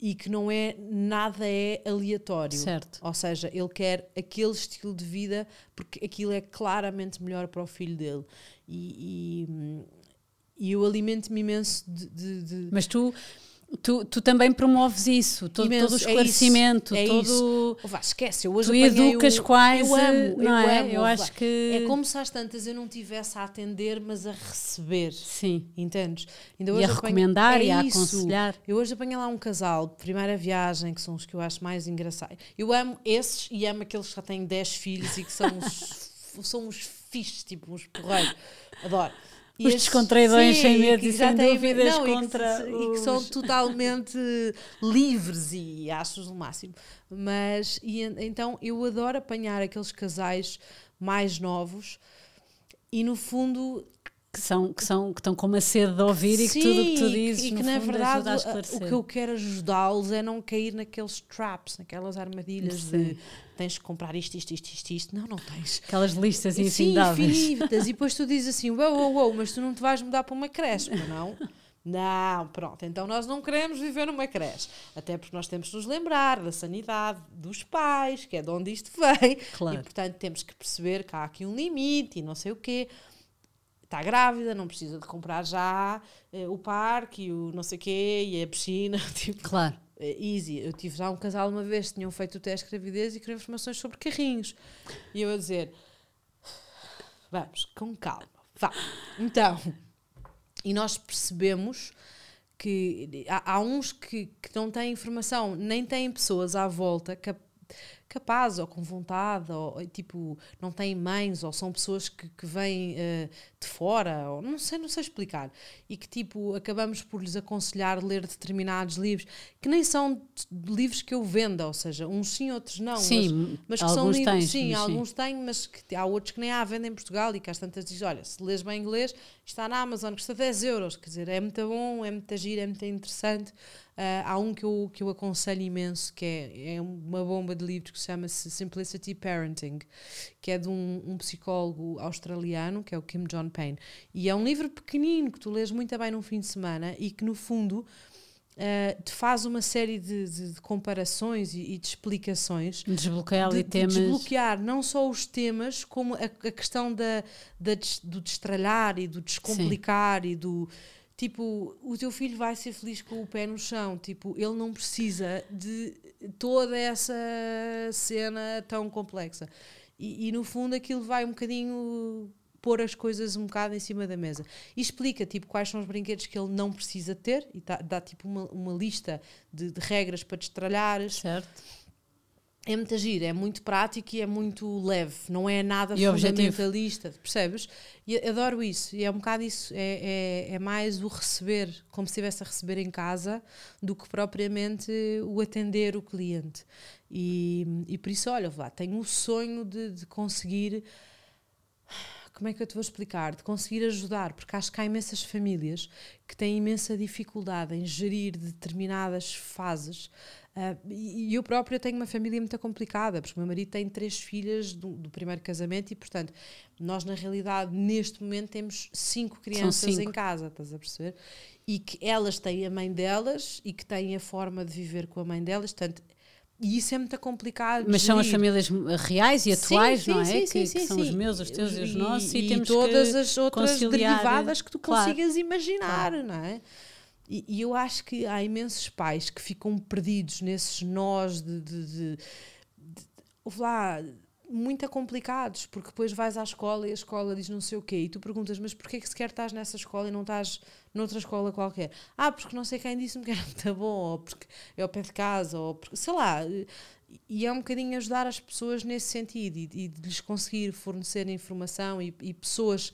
e que não é nada é aleatório. Certo. Ou seja, ele quer aquele estilo de vida porque aquilo é claramente melhor para o filho dele. E, e, e eu alimento-me imenso de, de, de, Mas tu Tu, tu também promoves isso, todo, Imenso, todo o esclarecimento, é isso, é todo. Oh, vá, esquece, eu hoje tu educas o, quase. Eu amo, não eu é? amo. Eu acho que. É como se às tantas eu não tivesse a atender, mas a receber. Sim. Entendes? Ainda hoje e a apanho, recomendar é e a isso. aconselhar. Eu hoje apanhei lá um casal de primeira viagem, que são os que eu acho mais engraçados. Eu amo esses e amo aqueles que já têm 10 filhos e que são [LAUGHS] os, são uns fixes, tipo uns porreiros. Adoro. E os descontraidões sem medo e sem dúvidas não, contra e que, os... e que, são [LAUGHS] totalmente livres e acho o máximo. Mas e, então eu adoro apanhar aqueles casais mais novos e no fundo que são que são que estão com uma sede de ouvir Sim, e que tudo o que tu dizes e que na verdade o que eu quero ajudá-los é não cair naqueles traps, naquelas armadilhas Sim. de tens que comprar isto, isto, isto, isto, isto. Não, não tens. Aquelas listas infindáveis. Sim, infinitas. e depois tu dizes assim, uou, uou, uou, mas tu não te vais mudar para uma creche, não? Não, pronto, então nós não queremos viver numa creche. Até porque nós temos que nos lembrar da sanidade dos pais, que é de onde isto vem. Claro. E, portanto, temos que perceber que há aqui um limite e não sei o quê. Está grávida, não precisa de comprar já eh, o parque e o não sei o quê e a piscina. [LAUGHS] Tipo, claro. Eh, easy. Eu tive já um casal uma vez, tinham feito o teste de gravidez e queriam informações sobre carrinhos. E eu a dizer: vamos, com calma, vá. Então, e nós percebemos que há, há uns que, que não têm informação, nem têm pessoas à volta capazes capazes ou com vontade, ou tipo, não têm mães, ou são pessoas que, que vêm uh, de fora, ou não sei, não sei explicar. E que tipo, acabamos por lhes aconselhar ler determinados livros, que nem são livros que eu venda, ou seja, uns sim, outros não. Sim, mas, mas que são livros, tens, sim, alguns têm, mas que, há outros que nem há venda em Portugal e que às tantas dizem, olha, se lês bem inglês, está na Amazon, custa 10 euros, quer dizer, é muito bom, é muito giro, é muito interessante. Uh, há um que eu, que eu aconselho imenso, que é, é uma bomba de livros chama-se Simplicity Parenting, que é de um, um, psicólogo australiano, que é o Kim John Payne. E é um livro pequenino que tu lês muito bem num fim de semana e que, no fundo, uh, te faz uma série de, de, de comparações e, e, de explicações. Desbloquear de, temas. De desbloquear não só os temas, como a, a questão da, da, do destralhar e do descomplicar Sim. e do tipo, o teu filho vai ser feliz com o pé no chão, tipo, ele não precisa de toda essa cena tão complexa. E, e no fundo aquilo vai um bocadinho pôr as coisas um bocado em cima da mesa. E explica, tipo, quais são os brinquedos que ele não precisa ter e dá, dá tipo, uma, uma lista de, de regras para destralhares. Certo. É muito agir, é muito prático e é muito leve, não é nada E objetivo. fundamentalista, percebes? E adoro isso, e é um bocado isso, é, é, é mais o receber, como se estivesse a receber em casa, do que propriamente o atender o cliente. E, e por isso, olha, lá, tenho o sonho de, de conseguir. Como é que eu te vou explicar? De conseguir ajudar, porque acho que há imensas famílias que têm imensa dificuldade em gerir determinadas fases. Ah, e e eu própria tenho uma família muito complicada, porque o meu marido tem três filhas do, do primeiro casamento e, portanto, nós na realidade, neste momento, temos cinco crianças cinco. em casa, estás a perceber? E que elas têm a mãe delas e que têm a forma de viver com a mãe delas, portanto, e isso é muito complicado. Mas são as famílias reais e atuais, Sim, não é? sim, que, sim, que sim, são sim. os meus, os teus e os nossos, e, e temos todas que as outras conciliar, derivadas que tu claro. consigas imaginar, não é? E, e eu acho que há imensos pais que ficam perdidos nesses nós de, de, de, de- ouve lá, muito complicados, porque depois vais à escola e a escola diz não sei o quê, e tu perguntas, mas porquê que sequer estás nessa escola e não estás noutra escola qualquer? Ah, porque não sei quem disse-me que era muito [LAUGHS] bom, ou porque é ao pé de casa, ou porque, sei lá. E é um bocadinho ajudar as pessoas nesse sentido e, e de lhes conseguir fornecer informação e, e pessoas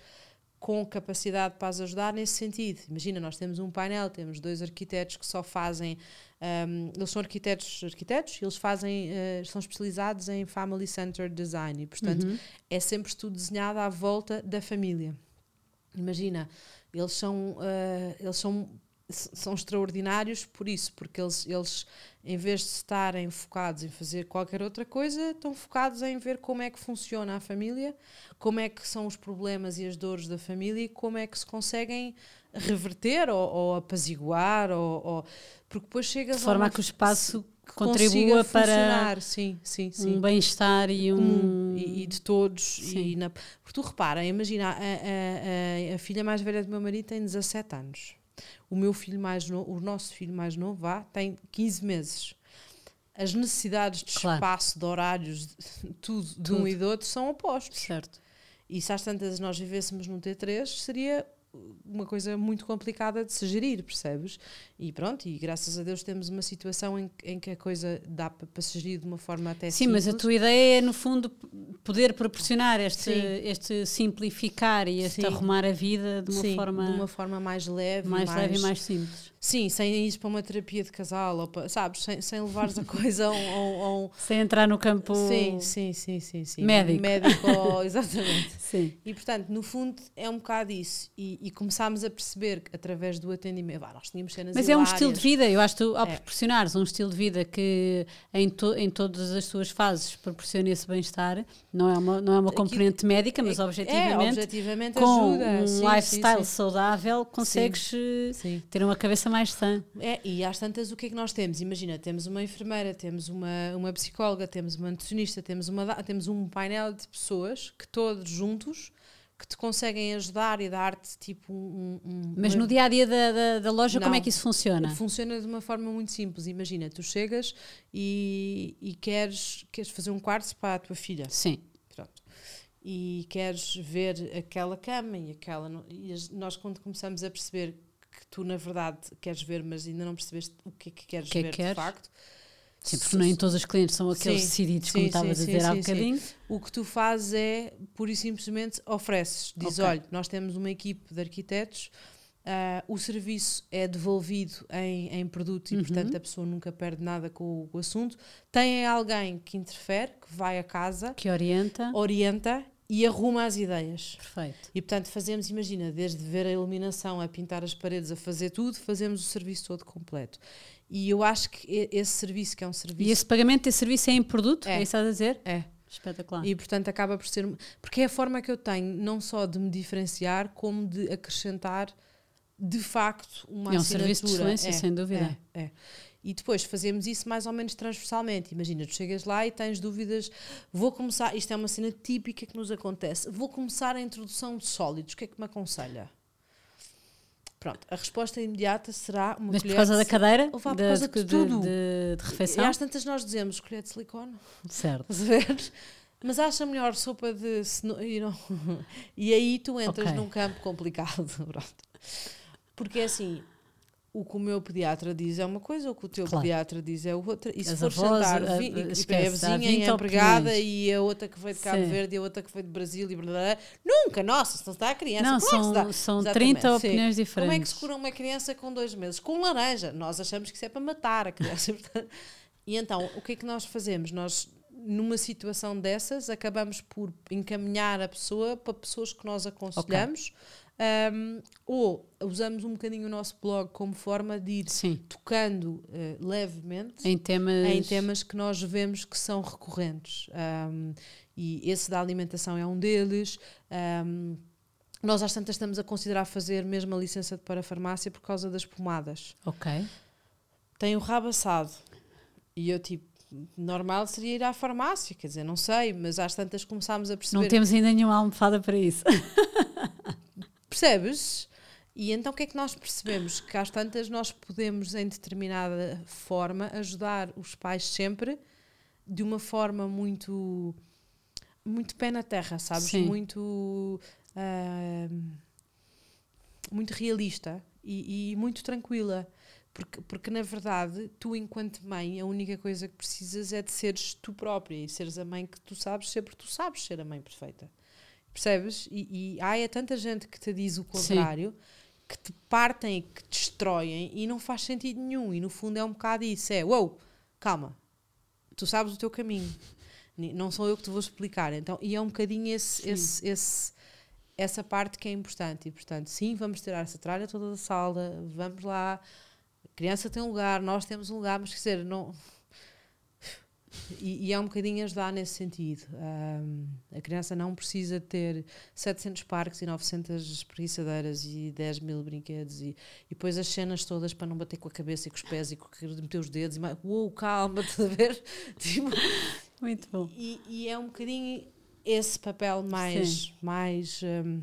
com capacidade para as ajudar nesse sentido. Imagina, nós temos um painel, temos dois arquitetos que só fazem, um, eles são arquitetos, arquitetos, e eles fazem, uh, são especializados em Family Centered Design e, portanto, Uhum. é sempre tudo desenhado à volta da família. Imagina, eles são, uh, eles são, são extraordinários por isso, porque eles, eles, em vez de estarem focados em fazer qualquer outra coisa, estão focados em ver como é que funciona a família, como é que são os problemas e as dores da família e como é que se conseguem reverter ou, ou apaziguar, ou, ou- porque depois chegas De forma a que o espaço que contribua para funcionar. sim, sim, sim um bem-estar e um. e, e de todos. Sim. E na, porque tu repara, imagina, a, a, a, a filha mais velha do meu marido tem 17 anos. O meu filho mais novo, o nosso filho mais novo, vá, tem 15 meses. As necessidades de Claro. espaço, de horários, de [LAUGHS] tudo, de um Tudo. e do outro são opostos. Certo. E se às tantas nós vivêssemos num T3, seria uma coisa muito complicada de se gerir, percebes? E pronto, e graças a Deus temos uma situação em, em que a coisa dá para, para se gerir de uma forma até Sim, mas a simples. tua ideia é, no fundo, poder proporcionar este, Sim. este simplificar e este Sim. arrumar a vida de uma, Sim, forma, de uma forma mais leve, mais, leve e mais simples. Sim, sem ir para uma terapia de casal, ou para, sabes, sem, sem levares a [LAUGHS] coisa a um. Sem entrar no campo. Sim, sim, sim, sim, sim. Médico. Médico, [LAUGHS] ou- exatamente. Sim. E portanto, no fundo, é um bocado isso. E, e começámos a perceber que através do atendimento, vá, nós tínhamos cenas Mas é um estilo de hilárias. vida, eu acho que tu, ao É. proporcionares um estilo de vida que em, to, em todas as suas fases proporciona esse bem-estar, não é uma, não é uma Aquilo- componente médica, mas é, objetivamente, objetivamente com ajuda. um sim, lifestyle sim, saudável, consegues ter uma cabeça mais sã. É, e às tantas, o que é que nós temos? Imagina, temos uma enfermeira, temos uma, uma psicóloga, temos uma nutricionista, temos, uma, temos um painel de pessoas que todos juntos que te conseguem ajudar e dar-te tipo um. um- Mas uma- no dia a dia da, da, da loja, como é Não. que isso funciona? Funciona de uma forma muito simples. Imagina, tu chegas e, e queres, queres fazer um quarto para a tua filha. Sim. Pronto. E queres ver aquela cama e aquela. E nós, quando começamos a perceber que tu, na verdade, queres ver, mas ainda não percebeste o que é que queres que é que ver queres? de facto. Sim, porque nem todos os clientes são aqueles Sim, decididos, como estavas a sim, dizer há bocadinho. O que tu fazes é, pura e simplesmente, ofereces. Diz: Ok. olha, nós temos uma equipe de arquitetos, ah, o serviço é devolvido em, em produto e, Uhum. portanto, a pessoa nunca perde nada com o, o assunto. Tem alguém que interfere, que vai a casa, Que orienta. orienta e arruma as ideias. Perfeito. E portanto fazemos, imagina, desde ver a iluminação, a pintar as paredes, a fazer tudo, fazemos o serviço todo completo. E eu acho que e- esse serviço, que é um E serviço. esse pagamento desse serviço é em produto? É, É. isso a dizer? É. Espetacular. E portanto acaba por ser. Porque é a forma que eu tenho, não só de me diferenciar, como de acrescentar de facto uma É um assinatura. serviço de excelência, sem dúvida. É, é. E depois fazemos isso mais ou menos transversalmente. Imagina, tu chegas lá e tens dúvidas. Vou começar, isto é uma cena típica que nos acontece. Vou começar a introdução de sólidos. O que é que me aconselha? Pronto, a resposta imediata será uma Mas por colher causa da de- cadeira? Ou vá, por de, causa de de- tudo. de- de E refeição? às tantas nós dizemos colher de silicone. Certo. Mas acha melhor sopa de e, não... [LAUGHS] e aí tu entras Ok. num campo complicado. [LAUGHS] Pronto. Porque é assim, o que o meu pediatra diz é uma coisa, o que o teu Claro. pediatra diz é outra. E se As for avós, jantar, a- vi- a- esquece, a há vizinha 20 e a empregada e a outra que veio de Cabo Sim. Verde e a outra que veio de Brasil e blá, blá, blá. Nunca, nossa, se não está a criança. Não, é dá? são, são Exatamente, 30 sim. opiniões diferentes. Como é que se cura uma criança com dois meses? Com laranja. Nós achamos que isso é para matar a criança. [LAUGHS] e então, o que é que nós fazemos? Nós, numa situação dessas, acabamos por encaminhar a pessoa para pessoas que nós aconselhamos. Um, ou usamos um bocadinho o nosso blog como forma de ir Sim, tocando eh, levemente em temas. em temas que nós vemos que são recorrentes. Um, e esse da alimentação é um deles. Um, nós às tantas estamos a considerar fazer mesmo a licença de parafarmácia por causa das pomadas. Ok. Tem o rabo assado. E eu tipo, normal seria ir à farmácia, quer dizer, não sei, mas às tantas começámos a perceber. Não temos ainda nenhuma almofada para isso. [LAUGHS] Percebes? E então o que é que nós percebemos? Que às tantas nós podemos, em determinada forma, ajudar os pais sempre de uma forma muito muito pé na terra, sabes? Sim. Muito ah, muito realista e, e muito tranquila. Porque, porque, na verdade, tu, enquanto mãe, a única coisa que precisas é de seres tu própria e seres a mãe que tu sabes ser, porque tu sabes ser a mãe perfeita. Percebes? E, e há é tanta gente que te diz o contrário, que te partem, que te destroem e não faz sentido nenhum. E no fundo é um bocado isso: é, uou, calma, tu sabes o teu caminho, [LAUGHS] não sou eu que te vou explicar. Então, e é um bocadinho esse, Sim. esse, esse, essa parte que é importante. E portanto, sim, vamos tirar essa tralha toda da sala, vamos lá. A criança tem um lugar, nós temos um lugar, mas quer dizer, não. E, e é um bocadinho ajudar nesse sentido. Ahm, a criança não precisa ter 700 parques e 900 espreguiçadeiras e 10 mil brinquedos e, e depois as cenas todas para não bater com a cabeça e com os pés e com meter os dedos e mais, uou, calma, [LAUGHS] estás a ver? Tipo, Muito bom. e, e é um bocadinho esse papel mais, mais um,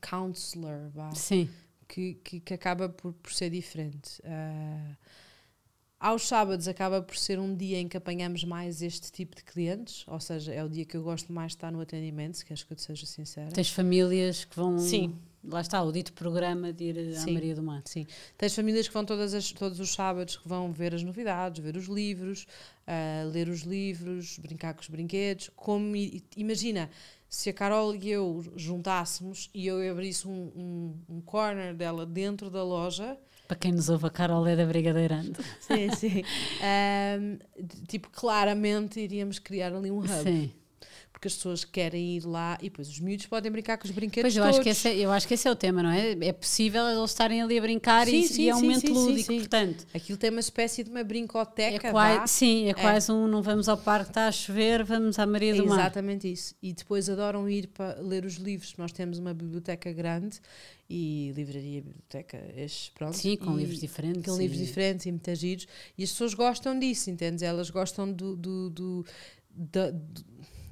counselor, vá Sim, que, que, que acaba por, por ser diferente. Ah, aos sábados acaba por ser um dia em que apanhamos mais este tipo de clientes, ou seja, é o dia que eu gosto mais de estar no atendimento, se queres que eu te seja sincera. tens famílias que vão. Sim. Lá está, o dito programa de ir à Sim. Maria do Mar. Sim, tens famílias que vão todas as, todos os sábados que vão ver as novidades, ver os livros, ah, ler os livros, brincar com os brinquedos. Como imagina se a Carol e eu juntássemos e eu abrisse um, um, um corner dela dentro da loja Para quem nos ouve, a Carol é da Brigadeirante. Sim, sim. [LAUGHS] D- tipo, claramente iríamos criar ali um hub. Sim. Porque as pessoas querem ir lá e depois os miúdos podem brincar com os brinquedos Pois eu todos. acho, que esse é, eu acho que esse é o tema, não é? É possível eles estarem ali a brincar Sim, e, sim, e é um momento sim, lúdico, portanto. Aquilo tem uma espécie de uma É brincoteca, quase, vá. sim, é, quase um não vamos ao parque, está a chover, vamos à Maria É do Mar. exatamente isso. E depois adoram ir para ler os livros. Nós temos uma biblioteca grande e livraria, biblioteca, estes, pronto. Sim, com e- livros diferentes. com livros diferentes e muitos giros. E as pessoas gostam disso, entendes? Elas gostam do, do, do, da- do,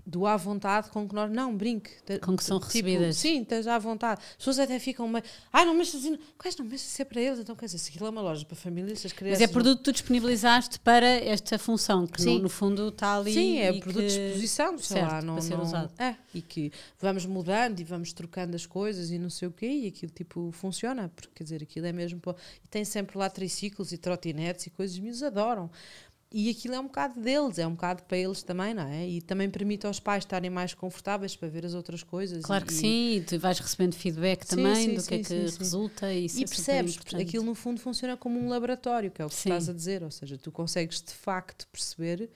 do à vontade com que nós. Não, brinque. Com que são tipo, recebidas. sim, estás à vontade. As pessoas até ficam meio. Ai, não mexas assim. Quais não mexas isso é para eles? Então, quer dizer, se aquilo é uma loja para famílias, as Mas crianças. é produto que tu disponibilizaste para esta função, que no, no fundo está ali. Sim, é produto que- de exposição, sei certo, lá, não, para ser não- usado. É, e que vamos mudando e vamos trocando as coisas e não sei o quê, e aquilo tipo funciona, porque quer dizer, aquilo é mesmo. para- E tem sempre lá triciclos e trotinetes e coisas, os miúdos adoram. E aquilo é um bocado deles, é um bocado para eles também, não é? E também permite aos pais estarem mais confortáveis para ver as outras coisas. Claro e, que sim, e tu vais recebendo feedback Sim, também sim, do que é sim, que sim, sim. resulta e, E é percebes, aquilo no fundo funciona como um laboratório, que é o que estás a dizer, ou seja, tu consegues de facto perceber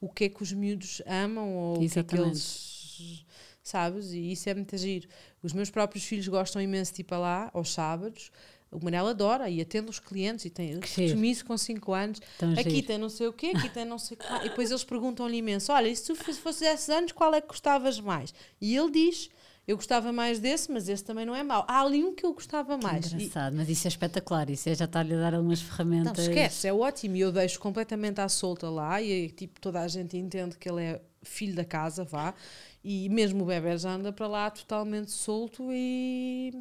o que é que os miúdos amam ou o que é que Exatamente. eles sabes, e isso é muito giro. Os meus próprios filhos gostam imenso de ir para lá aos sábados. O Manel adora e atende os clientes e tem Que isso com 5 anos. Tão Aqui giro. tem não sei o quê, aqui tem não sei o quê. E depois eles perguntam-lhe imenso: Olha, e se tu esses anos, qual é que gostavas mais? E ele diz: Eu gostava mais desse, mas esse também não é mau. Há ali um que eu gostava mais. E- Engraçado, mas isso é espetacular, isso é já está-lhe a dar algumas não, ferramentas. esquece, é ótimo. E eu deixo completamente à solta lá e tipo, toda a gente entende que ele é filho da casa, vá. E mesmo o bebê já anda para lá totalmente solto e,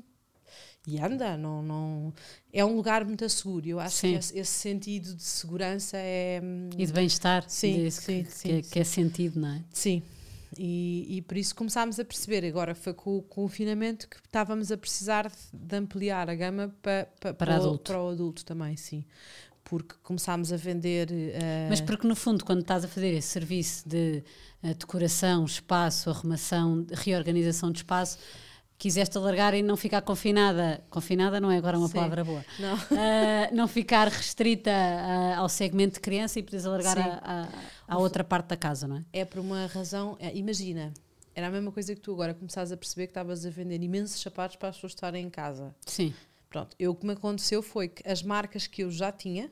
e anda, não, não é um lugar muito seguro. Eu acho Sim. que esse, esse sentido de segurança é E de bem-estar. Sim, sim, que, sim, que é- sim. que é sentido, não é? sim. E, e por isso começámos a perceber, agora foi com o confinamento que estávamos a precisar de, ampliar a gama pa, pa- Para o- adulto. para o adulto também, sim. Porque começámos a vender. eh, Mas porque no fundo, quando estás a fazer esse serviço de eh, decoração, espaço, arrumação, reorganização de espaço, quiseste alargar e não ficar confinada. Confinada não é agora uma Sim. palavra boa. Não. [LAUGHS] Ah, não ficar restrita ah, ao segmento de criança e podes alargar a- a- à outra parte da casa, não é? É por uma razão. é, imagina, era a mesma coisa que tu agora começares a perceber que estavas a vender imensos sapatos para as pessoas estarem em casa. Sim. Pronto, eu, o que me aconteceu foi que as marcas que eu já tinha,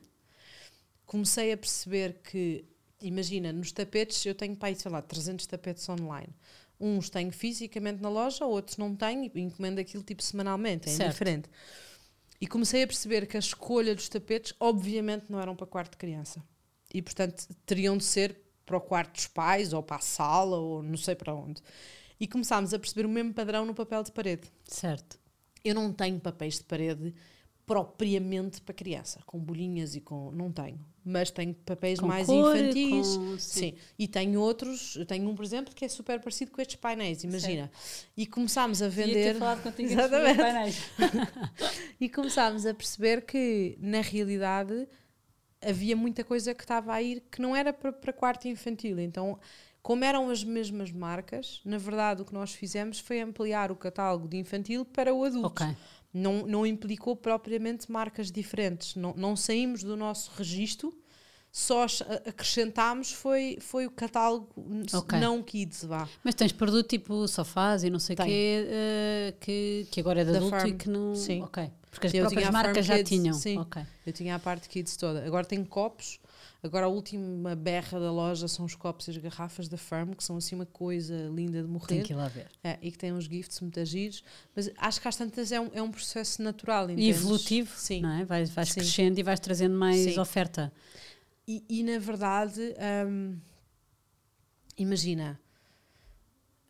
comecei a perceber que, imagina, nos tapetes eu tenho para aí, sei lá, 300 tapetes online. Uns tenho fisicamente na loja, outros não tenho e encomendo aquilo tipo semanalmente, é Certo. indiferente. E comecei a perceber que a escolha dos tapetes, obviamente, não eram para quarto de criança. E, portanto, teriam de ser para o quarto dos pais, ou para a sala, ou não sei para onde. E começámos a perceber o mesmo padrão no papel de parede. Certo. Eu não tenho papéis de parede propriamente para criança, com bolinhas e com. Não tenho. Mas tenho papéis Com mais cor, infantis. com- Sim. sim. E tenho outros. Tenho um, por exemplo, que é super parecido com estes painéis, imagina. E começámos a vender. [LAUGHS] Exatamente. [LAUGHS] E começámos a perceber que, na realidade, havia muita coisa que estava a ir que não era para, para quarto infantil. Então, como eram as mesmas marcas, na verdade, o que nós fizemos foi ampliar o catálogo de infantil para o adulto. Ok. Não, não implicou propriamente marcas diferentes. Não, não saímos do nosso registro, só acrescentámos foi, foi o catálogo n- Ok. não kids, vá. Mas tens produto tipo sofás e não sei o quê, eh, que, que agora é de Da adulto e Farm. que não. Sim. Ok. Porque as Eu próprias marcas já Kids, tinham. sim. Ok. Eu tinha a parte kids toda. Agora tenho copos. Agora a última berra da loja são os copos e as garrafas da Firm, que são assim uma coisa linda de morrer. que ir lá ver. É, e que têm uns gifts muito giros. Mas acho que às tantas é um, é um processo natural. E evolutivo, Sim. não é? Vais, vais Sim. crescendo e vais trazendo mais Sim. oferta. E, e, na verdade, hum, imagina,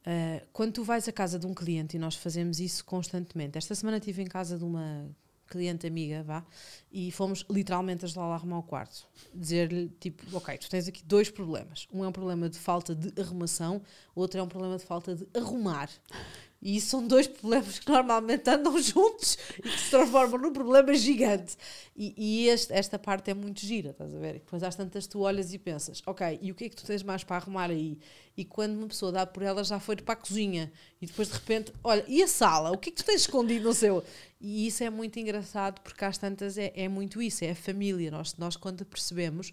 ah, quando tu vais à casa de um cliente e nós fazemos isso constantemente. Esta semana estive em casa de uma cliente amiga, vá, e fomos literalmente ajudá-la a arrumar o quarto. Dizer-lhe, tipo, ok, tu tens aqui dois problemas. Um é um problema de falta de arrumação, outro é um problema de falta de arrumar. E são dois problemas que normalmente andam juntos e que se transformam num problema gigante. E, e este- esta parte é muito gira, estás a ver? E depois às tantas tu olhas e pensas, ok, e o que é que tu tens mais para arrumar aí? E quando uma pessoa dá por ela já foi para a cozinha. E depois de repente, olha, e a sala? O que é que tu tens escondido no seu? E isso é muito engraçado porque às tantas é, é muito isso, é a família. Nós, nós quando percebemos,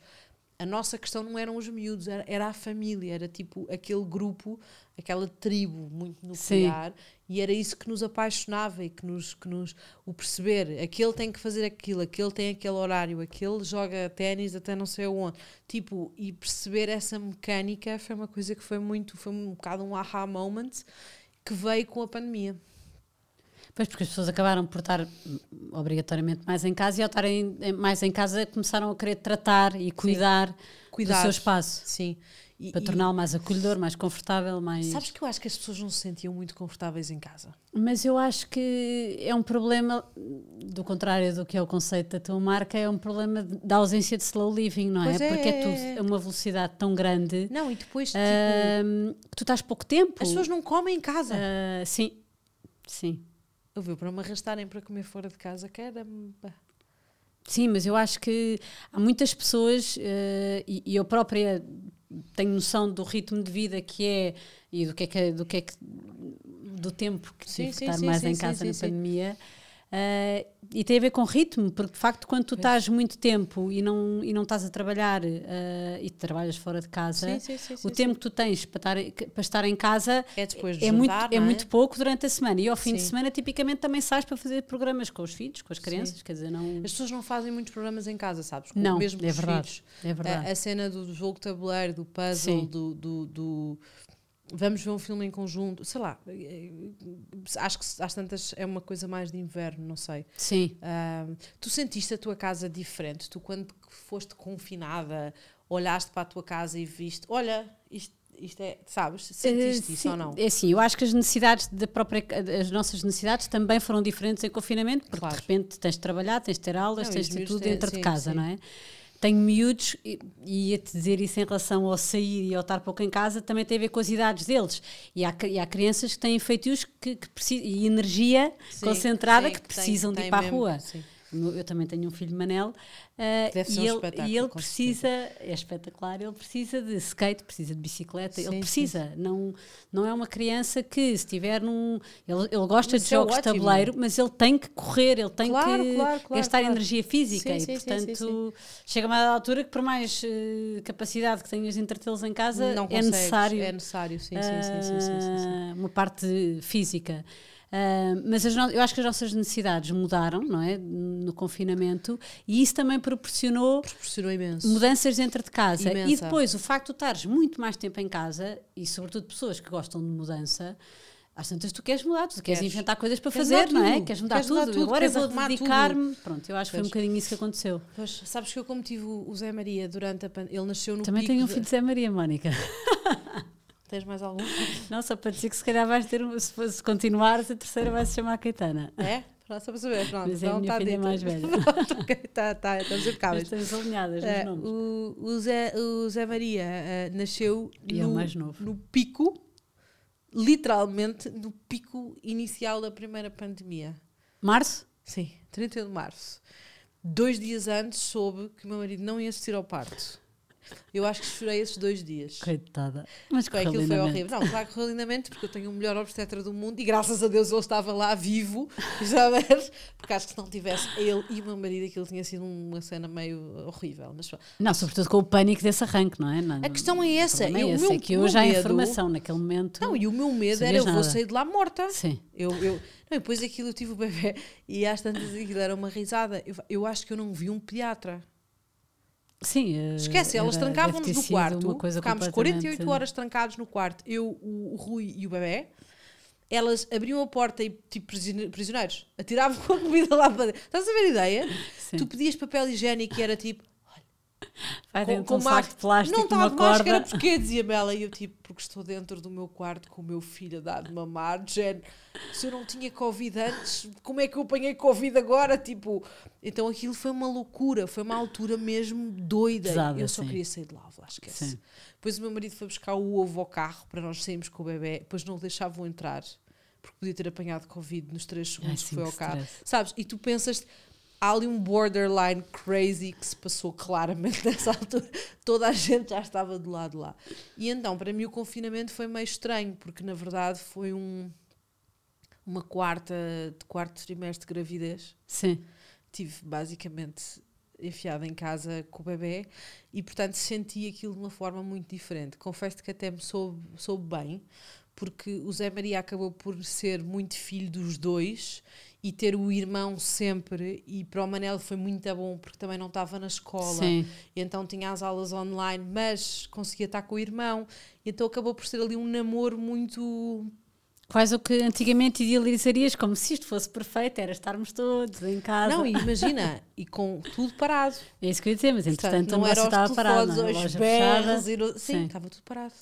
a nossa questão não eram os miúdos, era, era a família, era tipo aquele grupo, aquela tribo muito nuclear, e era isso que nos apaixonava e que nos, que nos o perceber, aquele tem que fazer aquilo, aquele tem aquele horário, aquele joga ténis até não sei onde, tipo, e perceber essa mecânica foi uma coisa que foi muito, foi um bocado um aha moment que veio com a pandemia. Pois, porque as pessoas acabaram por estar hum, obrigatoriamente mais em casa e ao estarem em- mais em casa começaram a querer tratar e cuidar, Cuidar. do seu espaço. Sim. E, Para torná-lo mais acolhedor, mais confortável, mais. Sabes que eu acho que as pessoas não se sentiam muito confortáveis em casa. Mas eu acho que é um problema, do contrário do que é o conceito da tua marca, é um problema da ausência de slow living, não é? É, Porque é é, tudo é. a uma velocidade tão grande Não, e depois tipo, hum, que tu estás pouco tempo. as pessoas não comem em casa. Ah, sim, sim. Eu para me arrastarem para comer fora de casa, caramba. Sim, mas eu acho que há muitas pessoas, eh, e, e eu própria tenho noção do ritmo de vida que é e do que é que, do, que é que, do tempo que Sim, tive sim, que estar sim, mais em casa na pandemia. Eh, e tem a ver com ritmo, porque de facto, quando tu estás muito tempo e não, e não estás a trabalhar eh, e trabalhas fora de casa, Sim, sim, sim, o tempo que tu tens para estar, para estar em casa É depois de é, muito, é é? muito pouco durante a semana. E ao fim de semana, tipicamente, também sais para fazer programas com os filhos, com as crianças. Quer dizer, não. As pessoas não fazem muitos programas em casa, sabes? Com- Não, mesmo com é os verdade. filhos. É verdade. A, a cena do jogo tabuleiro, do puzzle, do, do, do- Vamos ver um filme em conjunto, sei lá. Acho que às tantas é uma coisa mais de inverno, não sei. Sim. Ahm, tu sentiste a tua casa diferente? Tu, quando foste confinada, olhaste para a tua casa e viste: olha, isto, isto é, sabes, sentiste Eh, isso sim, ou não? É assim, eu acho que as necessidades da própria, as nossas necessidades também foram diferentes em confinamento, porque Claro. de repente tens de trabalhar, tens de ter aulas, Não, tens de ter tudo dentro sim, de casa, sim. não é? Tenho miúdos e e ia-te dizer isso em relação ao sair e ao estar pouco em casa, também tem a ver com as idades deles. E há, e há crianças que têm feitios que, que precisam, e energia Sim, concentrada sim, que que tem- precisam de ir para a mesmo, rua. sim. Eu também tenho um filho Manel ser e, ele, e ele precisa, é espetacular, ele precisa de skate, precisa de bicicleta, Sim, ele sim, precisa. Não, não é uma criança que se estiver num. Ele, ele gosta Isso de é jogos de tabuleiro, mas ele tem que correr, ele tem Claro, que claro, claro, gastar energia física Sim, e, sim, sim, portanto, sim, chega a uma altura que, por mais eh, capacidade que tenhas de entretê-los em casa, Não é necessário É necessário, sim, sim, sim, sim, sim, sim, sim. ah, uma parte física. Ah, mas as no- eu acho que as nossas necessidades mudaram, não é? No confinamento, e isso também proporcionou Proporcionou mudanças dentro de casa. E Imensa. depois o facto de estares muito mais tempo em casa, e sobretudo pessoas que gostam de mudança, às tantas tu queres mudar, tu queres Queres. inventar coisas para Queres fazer, não é? tudo. Queres mudar Queres tudo. mudar tudo, Agora eu queres vou dedicar-me. Pronto, eu acho que foi um bocadinho isso que aconteceu. Pois, sabes que eu como tive o Zé Maria durante a pandemia, ele nasceu no Também tenho um filho de Zé Maria, Mónica. [LAUGHS] Tens mais algum? [LAUGHS] Não, só para dizer que se calhar vais ter, um- se, fosse continuares, a terceira vai se chamar Caetana. É? Pronto, só para saber. Pronto, Mas é a então minha tá filha dito. mais velha. [LAUGHS] Pronto, ok, tá, tá, estamos impecáveis. estamos alinhadas É, nos nomes. o, o, Zé, o Zé Maria eh, nasceu E é no, novo. no pico, literalmente no pico inicial da primeira pandemia. Março? Sim, 31 de março. Dois dias antes soube que o meu marido não ia assistir ao parto. Eu acho que chorei esses dois dias. Coitada. Mas Foi, correu aquilo foi horrível. Não, claro que correu lindamente, porque eu tenho o melhor obstetra do mundo e graças a Deus ele estava lá vivo, [LAUGHS] sabes? Porque acho que se não tivesse ele e o meu marido, aquilo tinha sido uma cena meio horrível. Mas. Não, sobretudo com o pânico desse arranque, não é? Não- A questão é essa. Eu- é o esse, meu- é que meu há medo- informação naquele momento. Não, e o meu medo era eu vou nada. sair de lá morta. Sim. Eu, eu, não, e depois aquilo eu tive o bebê e às tantas aquilo era uma risada. Eu, eu acho que eu não vi um pediatra. Sim. eh, Esquece, elas trancavam-nos no quarto. Ficámos completamente- 48 horas trancados no quarto, eu, o, o Rui e o bebê. Elas abriam a porta e, tipo, prisioneiros, atiravam com [LAUGHS] a comida lá para dentro. Estás a ver a ideia? Sim. Tu pedias papel higiênico e era tipo, [LAUGHS] Vai com, dentro com um saco de plástico, Não uma está de máscara, corda. porquê? Dizia-me ela. E eu, tipo, porque estou dentro do meu quarto com o meu filho a dar de mamar. género, se eu não tinha Covid antes, como é que eu apanhei Covid agora? Tipo, então aquilo foi uma loucura. Foi uma altura mesmo doida. Pesada, eu só sim. queria sair de lá, lá esquece. Sim. Depois o meu marido foi buscar o ovo ao carro para nós sairmos com o bebê. Depois não o deixavam entrar. Porque podia ter apanhado Covid nos três segundos que sim, foi que ao carro. Sabes? E tu pensas, há ali um borderline crazy que se passou claramente [LAUGHS] nessa altura. Toda a gente já estava do lado lá. E então, para mim, o confinamento foi meio estranho, porque na verdade foi um, uma quarta, de quarto trimestre de gravidez. Sim. Tive basicamente enfiada em casa com o bebê e, portanto, senti aquilo de uma forma muito diferente. Confesso que até me soube, soube bem, porque o Zé Maria acabou por ser muito filho dos dois e ter o irmão sempre. E para o Manel foi muito bom, porque também não estava na escola. Sim. Então tinha as aulas online, mas conseguia estar com o irmão. E então acabou por ser ali um namoro muito. Quase o que antigamente idealizarias, como se isto fosse perfeito, era estarmos todos em casa. Não, [LAUGHS] imagina, e com tudo parado. É isso que eu ia dizer, mas entretanto Portanto, o negócio estava parado, não é? Os berros fechada. e Sim, Sim. estava tudo parado.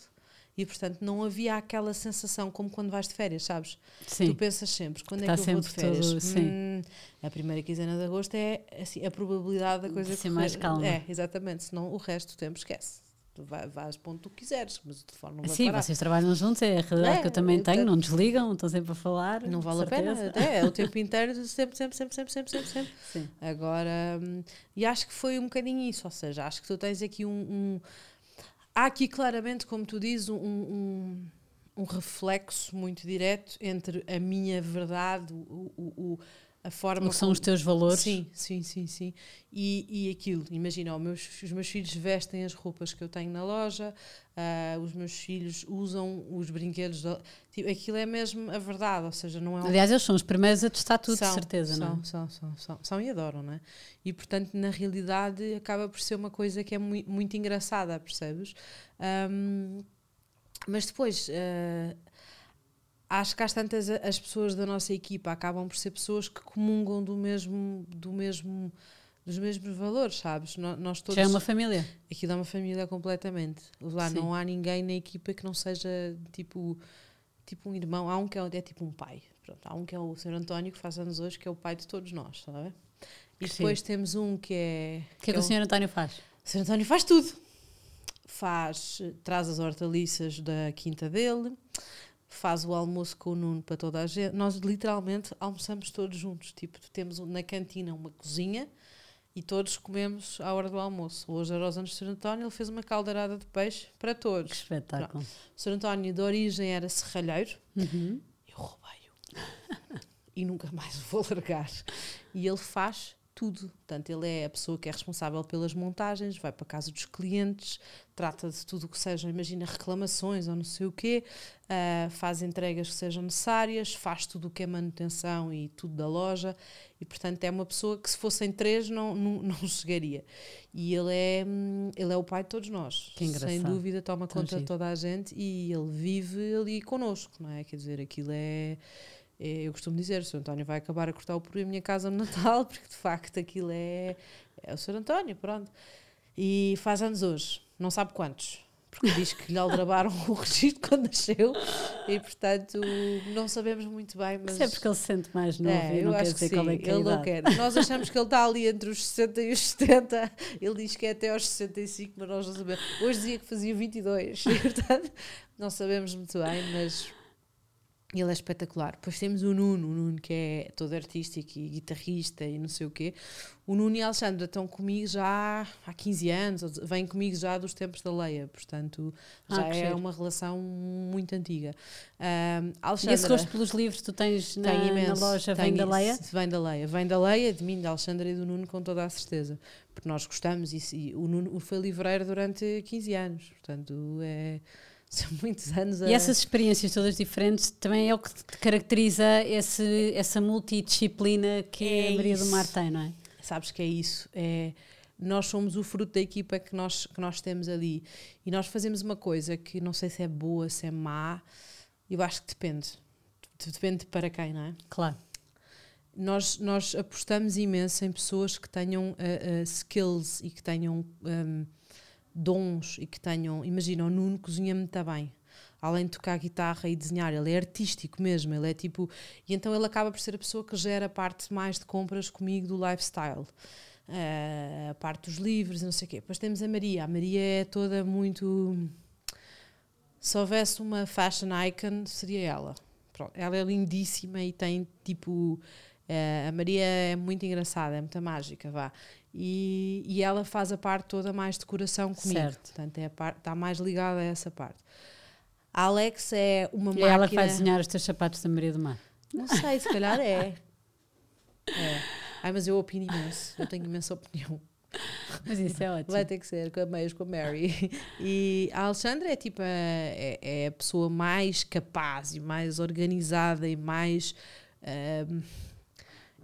E portanto não havia aquela sensação como quando vais de férias, sabes? Sim. Tu pensas sempre, quando é Está que eu vou de férias? tudo, sim. Hum, a primeira quinzena de agosto é assim, a probabilidade da coisa De ser mais calma. É, exatamente, senão o resto do tempo esquece. Tu vai, vais para onde tu quiseres, mas o telefone não vai Sim, parar. vocês trabalham juntos, é a realidade É, que eu também tenho, não desligam, estão sempre a falar. Não de vale a pena, até é o [LAUGHS] tempo inteiro, sempre, sempre, sempre, sempre, sempre, sempre, sempre. Sim. Agora, hum, e acho que foi um bocadinho isso, ou seja, acho que tu tens aqui um. um- há aqui claramente, como tu dizes, um, um, um reflexo muito direto entre a minha verdade, o, o, o- a forma O que são como- os teus valores? Sim, sim, sim, sim. E, e aquilo, imagina, os meus, os meus filhos vestem as roupas que eu tenho na loja, ah, os meus filhos usam os brinquedos. da- tipo, aquilo é mesmo a verdade, ou seja, não é um Aliás, eles são os primeiros a testar tudo, de são, certeza, são, não é? São, são, são, são e adoram, não é? E portanto, na realidade, acaba por ser uma coisa que é mui- muito engraçada, percebes? Ahm, mas depois, ah, acho que às tantas as pessoas da nossa equipa acabam por ser pessoas que comungam do mesmo, do mesmo dos mesmos valores, sabes? Nós, todos. Já é uma família. Aquilo é uma família completamente. Lá Sim. não há ninguém na equipa que não seja tipo, tipo um irmão. Há um que é, é tipo um pai. Pronto, há um que é o Sr. António, que faz anos hoje, que é o pai de todos nós, sabe? E Sim. depois temos um que é. O que é que o Sr. António faz? O Sr. António faz tudo. Faz, traz as hortaliças da quinta dele, faz o almoço com o Nuno para toda a gente. Nós literalmente almoçamos todos juntos. Tipo, temos na cantina uma cozinha e todos comemos à hora do almoço. Hoje era os anos do Sr. António, ele fez uma caldeirada de peixe para Que todos. espetáculo. O Sr. António de origem era serralheiro, Uhum. eu roubei-o. e nunca mais o vou largar. E ele faz tudo. Portanto, ele é a pessoa que é responsável pelas montagens, vai para a casa dos clientes, trata de tudo o que seja, imagina, reclamações ou não sei o quê, ah, faz entregas que sejam necessárias, faz tudo o que é manutenção e tudo da loja. E, portanto, é uma pessoa que se fossem três não, não, [LAUGHS] não chegaria. E ele é, hum, ele é o pai de todos nós. Que engraçado. Sem dúvida, toma Tão conta de giro. toda a gente e ele vive ali connosco, não é? Quer dizer, aquilo é. É- eu costumo dizer, o Sr. António vai acabar a cortar o peru em minha casa no Natal, [LAUGHS] porque de facto aquilo é, é o Sr. António, pronto. E faz anos hoje, não sabe quantos, porque diz que lhe aldrabaram [LAUGHS] o registro quando nasceu e portanto não sabemos muito bem, mas. É porque ele se sente mais novo É, e eu não quer acho que dizer sim, qual é que é a ele não quer. Nós achamos que ele está ali entre os 60 e os 70. Ele diz que é até aos 65, mas nós não sabemos. Hoje dizia que fazia 22. E, [LAUGHS] portanto, não sabemos muito bem, mas ele é espetacular. Depois temos o Nuno, o Nuno que é todo artístico e guitarrista e não sei o quê. O Nuno e a Alexandra estão comigo já há 15 anos, vêm comigo já dos tempos da Leia, portanto Ah, já que é giro. uma relação muito antiga. Ahm, E Alexandra, esse gosto pelos livros tu tens na, tem na imenso. loja vem da. Leia? Vem da Leia. Vem da Leia, de mim, da Alexandra e do Nuno, com toda a certeza. Porque nós gostamos e, e o Nuno foi livreiro durante 15 anos. Portanto, é, [LAUGHS] são muitos anos a... E essas experiências todas diferentes também é o que te caracteriza esse, essa multidisciplina que É a Maria do isso. Mar tem, não é? Sabes que é isso. É, nós somos o fruto da equipa que nós, que nós temos ali. E nós fazemos uma coisa que não sei se é boa, se é má. Eu acho que depende. Depende para quem, não é? Claro. nós, nós apostamos imenso em pessoas que tenham uh, uh, skills e que tenham um, dons e que tenham. Imagina, o Nuno cozinha muito bem. Além de tocar guitarra e desenhar, ele é artístico mesmo. Ele é tipo. E então ele acaba por ser a pessoa que gera a parte mais de compras comigo do lifestyle. Uh, a parte dos livros não sei o quê. Depois temos a Maria. A Maria é toda muito. Se houvesse uma fashion icon, seria ela. Pronto, ela é lindíssima e tem tipo. eh, a Maria é muito engraçada, é muito mágica, vá. E, e ela faz a parte toda mais de coração comigo. Certo. Portanto, é parte, está mais ligada a essa parte. A Alex é uma E máquina. ela que vai desenhar os teus sapatos da Maria do Mar. Não sei, se calhar é. [LAUGHS] É. Ai, mas eu opino imenso. Eu tenho imensa opinião. Mas isso é ótimo. Vai ter que ser com a meios com a Mary. E a Alexandra é tipo a, é, é a pessoa mais capaz e mais organizada e mais. ahm,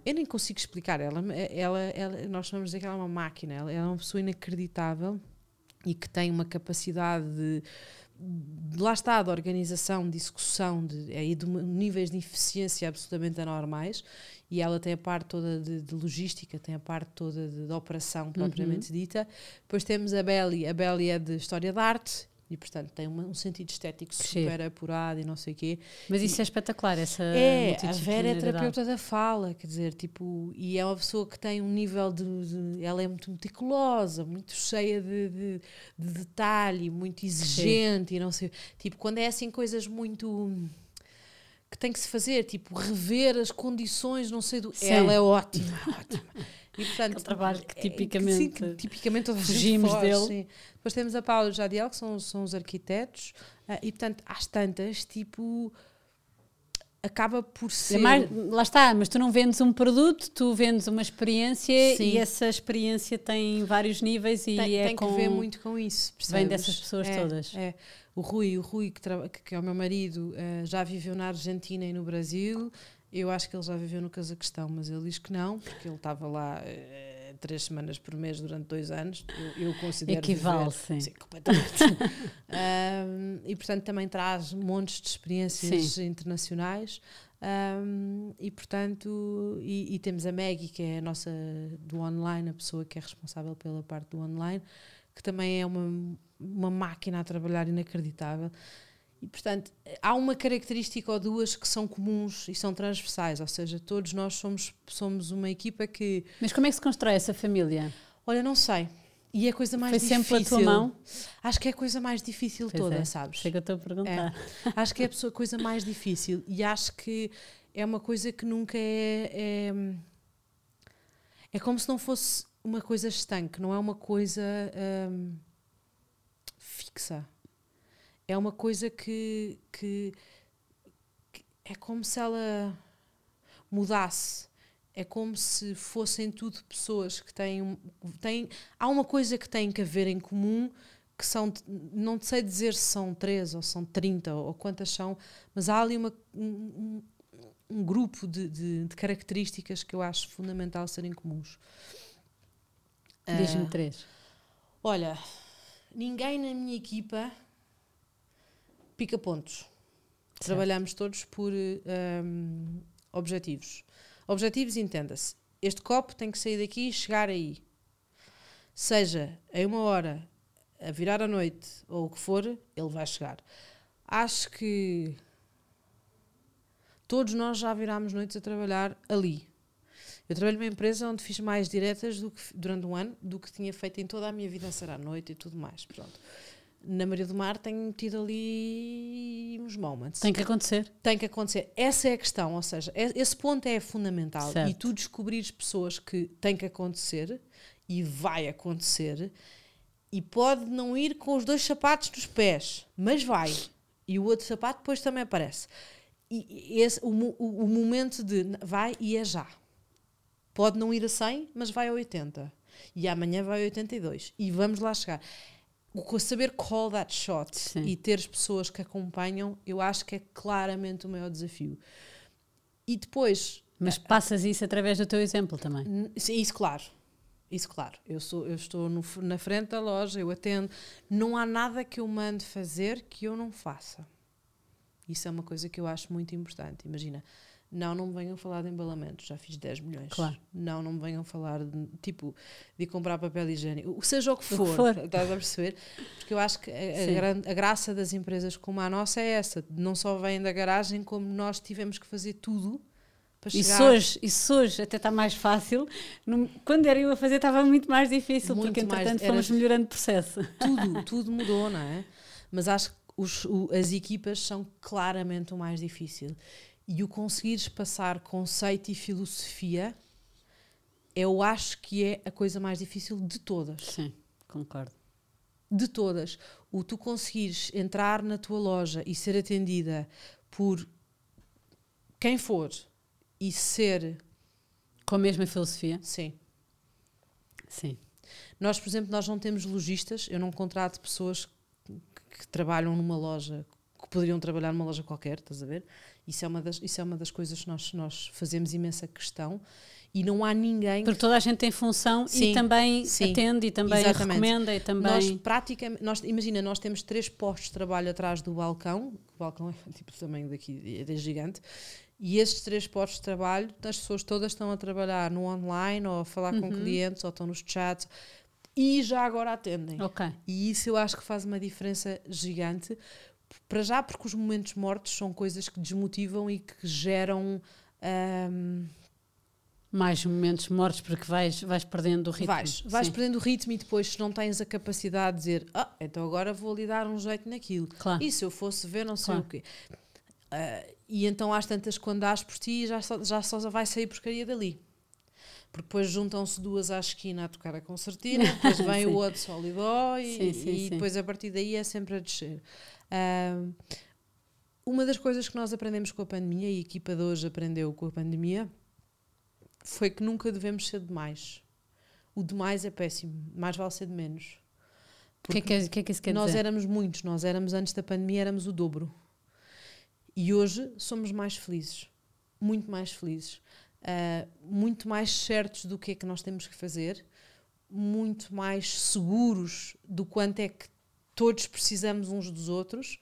eu nem consigo explicar. Ela, ela, ela, nós chamamos de que ela é uma máquina. Ela é uma pessoa inacreditável e que tem uma capacidade de. de lá está, de organização, de execução, de, aí de níveis de eficiência absolutamente anormais. E ela tem a parte toda de, de logística, tem a parte toda de, de operação propriamente dita. Depois temos a Belly. A Belly é de História da Arte e, portanto, tem uma- um sentido estético Que super apurado e não sei o quê. Mas isso é espetacular, essa É, a Vera é terapeuta da fala, quer dizer, tipo, e é uma pessoa que tem um nível de. de- ela é muito meticulosa, muito cheia de, de, de detalhe, muito exigente e não sei. Tipo, quando é assim coisas muito. que tem que se fazer, tipo, rever as condições, não sei do. Sim. Ela é ótima, [LAUGHS] ótima. E, portanto, Aquele trabalho que é- tipicamente sim, que tipicamente toda a gente fugimos foge, dele. sim. Depois temos a Paula e Jadiel, que são, são os arquitetos, ah, e portanto, às tantas, tipo, acaba por ser. É mais- lá está, mas tu não vendes um produto, tu vendes uma experiência Sim. e essa experiência tem vários níveis e tem, é tem com... que ver muito com isso. vem percebes? dessas pessoas É, todas. É. O Rui, o Rui que, que- que é o meu marido, eh, já viveu na Argentina e no Brasil. Eu acho que ele já viveu no Cazaquistão, mas ele diz que não, porque ele estava lá eh, três semanas por mês durante dois anos, eu, eu considero. Equivale, viver, sim. sim. completamente. [LAUGHS] um, e portanto também traz montes de experiências Sim. internacionais. Um, e portanto, e, e temos a Maggie, que é a nossa do online, a pessoa que é responsável pela parte do online, que também é uma, uma máquina a trabalhar inacreditável. E, portanto, há uma característica ou duas que são comuns e são transversais, ou seja, todos nós somos, somos uma equipa que. Mas como é que se constrói essa família? Olha, não sei. E é a coisa mais Foi difícil. sempre pela tua mão? Acho que é a coisa mais difícil Pois toda, é, sabes? Chega a a perguntar. Acho que é a coisa mais difícil e acho que é uma coisa que nunca é, é. É como se não fosse uma coisa estanque, não é uma coisa hum, fixa. É uma coisa que, que, que é como se ela mudasse. É como se fossem tudo pessoas que têm, um- têm. Há uma coisa que têm que haver em comum, que são. Não sei dizer se são três ou são 30 ou quantas são, mas há ali uma, um, um- grupo de, de- de características que eu acho fundamental serem comuns. Diz-me Ah, três. Olha, ninguém na minha equipa pica pontos. Trabalhamos todos por hum, objetivos. Objetivos, entenda-se. Este copo tem que sair daqui e chegar aí. Seja em uma hora, a virar a noite ou o que for, ele vai chegar. Acho que todos nós já virámos noites a trabalhar ali. Eu trabalho numa empresa onde fiz mais diretas do que, durante um ano do que tinha feito em toda a minha vida a ser à noite e tudo mais. Pronto. Na Maria do Mar tenho tido ali uns moments. Tem que acontecer. Tem que acontecer. Essa é a questão, ou seja, é- esse ponto é fundamental. Certo. E tu descobrires pessoas que tem que acontecer e vai acontecer e pode não ir com os dois sapatos nos pés, mas vai. E o outro sapato depois também aparece. E esse, o, o, o momento de vai e é já. Pode não ir a 100, mas vai a 80. E amanhã vai a 82. E vamos lá chegar. O saber call that shot Sim. e ter as pessoas que acompanham, eu acho que é claramente o maior desafio. E depois, Mas passas isso através do teu exemplo também. Isso claro. Isso claro. Eu, sou, eu estou no na frente da loja, eu atendo. Não há nada que eu mande fazer que eu não faça. Isso é uma coisa que eu acho muito importante. Imagina, não, não me venham falar de embalamentos, já fiz 10 milhões. Claro. Não, não me venham falar de, tipo, de comprar papel higiênico. O- Seja o que que for, for. estás a perceber? Porque eu acho que a, a Sim. gran- a graça das empresas como a nossa é essa. Não só vêm da garagem, como nós tivemos que fazer tudo para Isso chegar... hoje, isso hoje até está mais fácil. Quando era eu a fazer estava muito mais difícil, Muito porque mais- entretanto era- fomos melhorando o processo. tudo, [LAUGHS] tudo mudou, não é? Mas acho que os- o- as equipas são claramente o mais difícil. E o conseguires passar conceito e filosofia, eu acho que é a coisa mais difícil de todas. Sim, concordo. De todas. O tu conseguires entrar na tua loja e ser atendida por quem for e ser. Com a mesma filosofia? Sim. Sim. Nós, por exemplo, nós não temos lojistas, eu não contrato pessoas que, que trabalham numa loja, que poderiam trabalhar numa loja qualquer, estás a ver? Isso é uma das, isso é uma das coisas que nós, nós fazemos imensa questão e não há ninguém Porque toda a gente tem função Sim, e também sim, atende e também exatamente. recomenda e também. Nós praticamente, nós, imagina, nós temos três postos de trabalho atrás do balcão, o balcão é [LAUGHS] tipo tamanho daqui, é gigante, e esses três postos de trabalho, as pessoas todas estão a trabalhar no online ou a falar com Uhum. clientes ou estão nos chats e já agora atendem. Ok. E isso eu acho que faz uma diferença gigante. Para já, porque os momentos mortos são coisas que desmotivam e que geram. ahm, Mais momentos mortos porque vais, vais perdendo o ritmo. vais vais Sim. perdendo o ritmo e depois, se não tens a capacidade de dizer, ah, então agora vou lhe dar um jeito naquilo. Claro. E se eu fosse ver, não sei Claro. o quê. Ah, e então, às tantas, quando dás por ti, já só, já só vai sair porcaria dali. Porque depois juntam-se duas à esquina a tocar a concertina, [LAUGHS] depois vem o outro só lhe dó e, Sim, sim, e sim. depois a partir daí é sempre a descer. Uma das coisas que nós aprendemos com a pandemia, e a equipa de hoje aprendeu com a pandemia, foi que nunca devemos ser demais. O demais é péssimo, mais vale ser de menos. O que é que, é- que é que isso quer nós dizer? éramos muitos, nós éramos antes da pandemia, éramos o dobro. E hoje somos mais felizes, muito mais felizes, Ah, muito mais certos do que é que nós temos que fazer, muito mais seguros do quanto é que todos precisamos uns dos outros.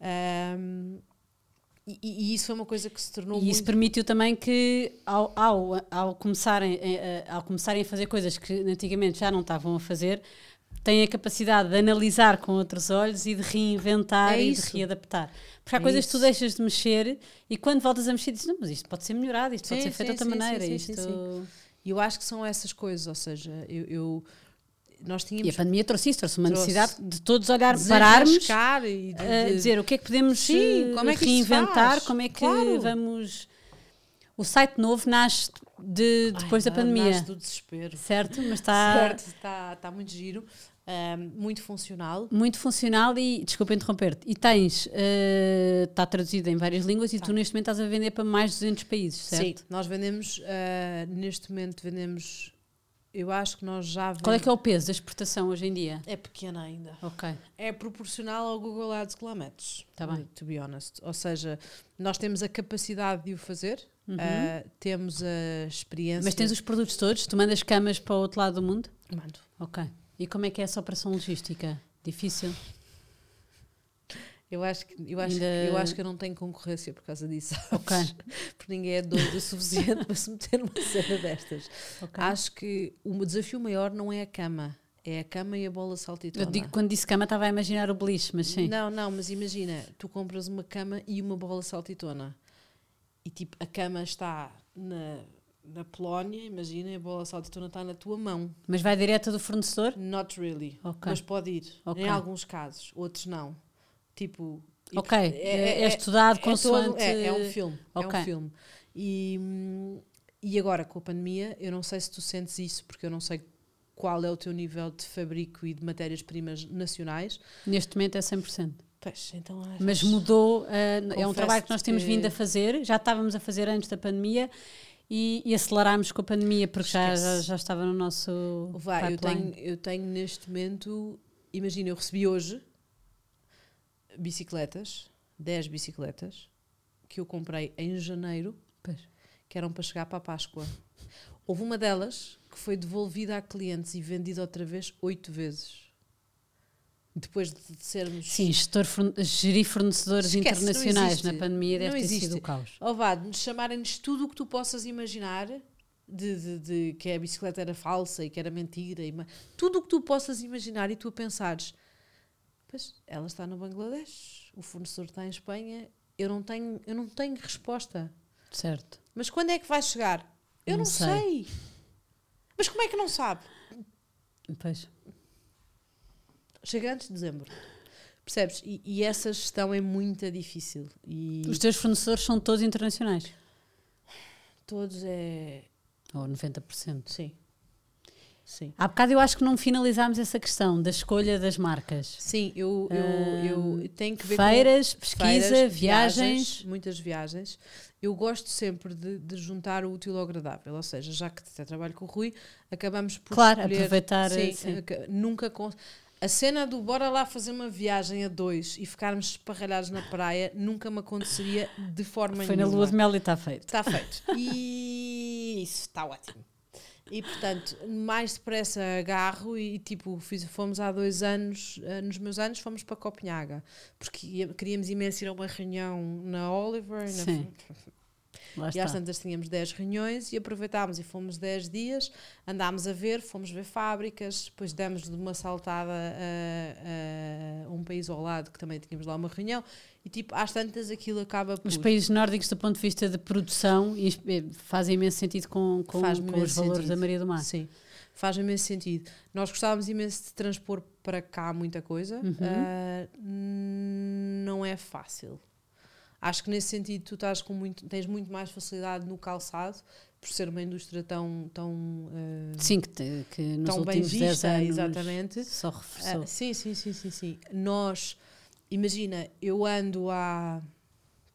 Um, e, e, isso foi uma coisa que se tornou e muito... isso permitiu também que ao, ao, ao, começarem, ao começarem a fazer coisas que antigamente já não estavam a fazer têm a capacidade de analisar com outros olhos e de reinventar é e de readaptar porque há é coisas isso. que tu deixas de mexer e quando voltas a mexer dizes, não, mas isto pode ser melhorado isto sim, pode ser feito de outra sim, maneira sim, isto... e eu acho que são essas coisas ou seja, eu, eu nós tínhamos. E a pandemia trouxe isso, trouxe uma trouxe necessidade de todos olhar, pararmos, e de, de, dizer o que é que podemos Sim, como é que reinventar, como é que claro. vamos. O site novo nasce de, depois Ai, da pandemia. Nasce do desespero. Certo, mas está. [LAUGHS] Certo, está, está muito giro. Um, muito funcional. Muito funcional e, desculpa interromper-te, e tens, uh, está traduzido em várias línguas e tá. tu neste momento estás a vender para mais de 200 países, certo? Sim, nós vendemos, uh, neste momento vendemos eu acho que nós já Qual é que é o peso da exportação hoje em dia? É pequena ainda. Ok. É proporcional ao Google Ads que lá metes. Tá bem. To be honest. Ou seja, nós temos a capacidade de o fazer, uhum. uh, temos a experiência. Mas tens os produtos todos? Tu mandas camas para o outro lado do mundo? Mando. Ok. E como é que é essa operação logística? Difícil? Eu acho, que, eu, acho, Ainda... eu acho que eu não tenho concorrência por causa disso. [LAUGHS] Ok. Porque ninguém é doido o suficiente [LAUGHS] para se meter numa cena destas. Okay. Acho que o desafio maior não é a cama. É a cama e a bola saltitona. Eu digo, quando disse cama estava a imaginar o beliche, mas sim. Não, não, mas imagina, tu compras uma cama e uma bola saltitona. E tipo, a cama está na, na Polónia, imagina, a bola saltitona está na tua mão. Mas vai direto do fornecedor? Not really. Okay. Mas pode ir. Okay. Em alguns casos, outros não. Tipo. Ok, é, é, é, estudado é, consoante... É, é um filme. Okay. É um filme. E, e agora, com a pandemia, eu não sei se tu sentes isso, porque eu não sei qual é o teu nível de fabrico e de matérias-primas nacionais. Neste momento é 100%. Pois, então, Mas mudou, uh, é um trabalho que nós temos vindo a fazer, já estávamos a fazer antes da pandemia e, e acelerámos com a pandemia porque já, já, já, estava no nosso. Vai, eu tenho, eu tenho neste momento, imagina, eu recebi hoje bicicletas, 10 bicicletas, que eu comprei em janeiro, pois. que eram para chegar para a Páscoa. Houve uma delas que foi devolvida a clientes e vendida outra vez oito vezes. Depois de sermos. Sim, gestor, gerir fornecedores Esquece, internacionais na pandemia deve não ter existe. sido o caos. Ovado, nos chamarem-nos tudo o que tu possas imaginar, de, de, de, que a bicicleta era falsa e que era mentira, e, tudo o que tu possas imaginar e tu a pensares, Pois, ela está no Bangladesh, o fornecedor está em Espanha, eu não tenho, eu não tenho resposta. Certo. Mas quando é que vai chegar? Eu não, não sei. sei. Mas como é que não sabe? Pois. Chega antes de dezembro. Percebes? E, e, essa gestão é muito difícil. E Os teus fornecedores são todos internacionais? Todos é. Ou 90%? Sim. Sim. Há bocado eu acho que não finalizámos essa questão da escolha das marcas. Sim, eu, eu, eu tenho que ver Feiras, com pesquisa, feiras, viagens. viagens. Muitas viagens. Eu gosto sempre de, de, juntar o útil ao agradável, ou seja, já que até trabalho com o Rui, acabamos por claro, escolher, aproveitar. Sim, sim. Nunca com, a cena do bora lá fazer uma viagem a dois e ficarmos esparralhados na praia nunca me aconteceria de forma Foi nenhuma. Foi na lua de mel e está feito. Está feito. E isso está ótimo. E portanto, mais depressa agarro e tipo, fiz, fomos há dois anos, uh, nos meus anos, fomos para Copenhaga, porque queríamos imenso ir a uma reunião na Oliver. Sim. Na, e às tantas tínhamos 10 reuniões e aproveitámos e fomos 10 dias, andámos a ver, fomos ver fábricas, depois demos de uma saltada a, a, um país ao lado que também tínhamos lá uma reunião e tipo, às tantas aquilo acaba por... Os países nórdicos do ponto de vista de produção fazem imenso sentido com, com, com os valores sentido. da Maria do Mar. Sim, faz imenso sentido. Nós gostávamos imenso de transpor para cá muita coisa, uhum. uh, não é fácil. Acho que nesse sentido tu estás com muito, tens muito mais facilidade no calçado, por ser uma indústria tão tão uh, sim que, te, que nos tão bem vista, exatamente só reforçou. Uh, sim sim sim sim sim nós imagina, eu ando há.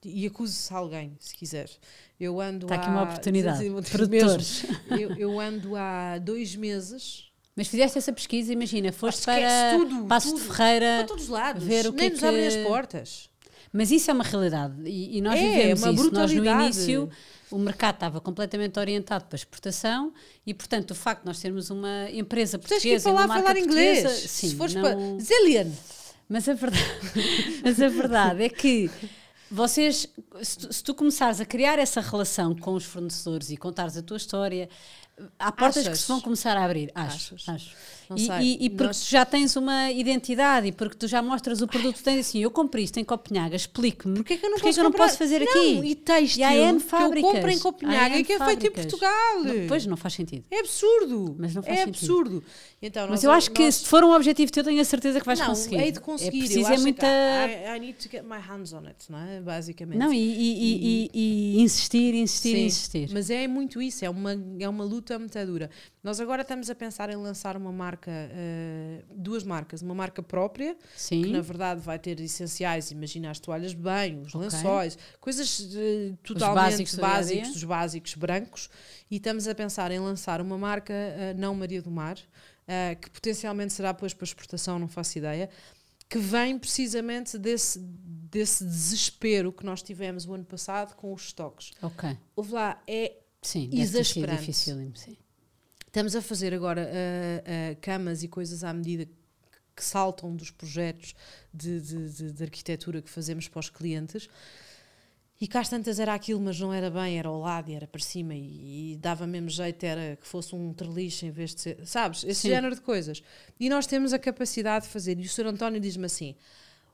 E acuso-se alguém, se quiser. Eu ando Está aqui há, uma oportunidade. Produtores. eu, eu ando há dois meses. Mas fizeste essa pesquisa, imagina, foste para tudo, Passo tudo, de Ferreira. Para todos os lados. Ver o Nem que nos que... abrem as portas. Mas isso é uma realidade e, e nós É, vivemos uma isso. Nós no início o mercado estava completamente orientado para exportação e, portanto, o facto de nós termos uma empresa Tens que ir portuguesa para lá falar inglês. portuguesa, sim, Se fores não- para. Zillion! mas a verdade, [LAUGHS] mas a verdade é que vocês, se tu, se tu começares a criar essa relação com os fornecedores e contares a tua história, há portas que Achas? se vão começar a abrir. Acho, Achas? acho. Não E, sei. e- e porque Nós- tu já tens uma identidade e porque tu já mostras o produto, tens assim, eu comprei isto em Copenhaga, explique-me. Porquê que eu não, posso, que eu não posso fazer não, aqui? E têxtil E há N que eu compro em fábricas. Copenhaga e que é feito em fábricas. Portugal. Não, pois não faz sentido. É absurdo. Mas não faz é sentido. absurdo. Então, Mas eu acho que nós- se for um objetivo teu, tenho a certeza que vais não, conseguir. hei de conseguir. É preciso é muita. que I, I need to get my hands on it, não é? Basicamente. Não, e, e- e- e- e insistir, insistir, Sim, insistir. Mas é muito isso, é uma, é uma luta muito dura. Nós agora estamos a pensar em lançar uma marca, eh, duas marcas, uma marca própria, Sim. que na verdade vai ter essenciais, imagina as toalhas de banho, os Ok. lençóis, coisas eh, totalmente básicos a dia. básicos, dos básicos brancos, e estamos a pensar em lançar uma marca eh, não Maria do Mar, que potencialmente será depois para exportação, não faço ideia, que vem precisamente desse, desse desespero que nós tivemos o ano passado com os estoques. Ok. Houve lá, é Sim, Exasperante. dificílimo, sim. Estamos a fazer agora ah, ah, camas e coisas à medida que saltam dos projetos de, de- de- de arquitetura que fazemos para os clientes. E cá às tantas era aquilo, mas não era bem, era ao lado e era para cima e, e dava mesmo jeito, era que fosse um trelixe em vez de ser, sabes? Esse Sim. género de coisas. E nós temos a capacidade de fazer. E o Sr. António diz-me assim: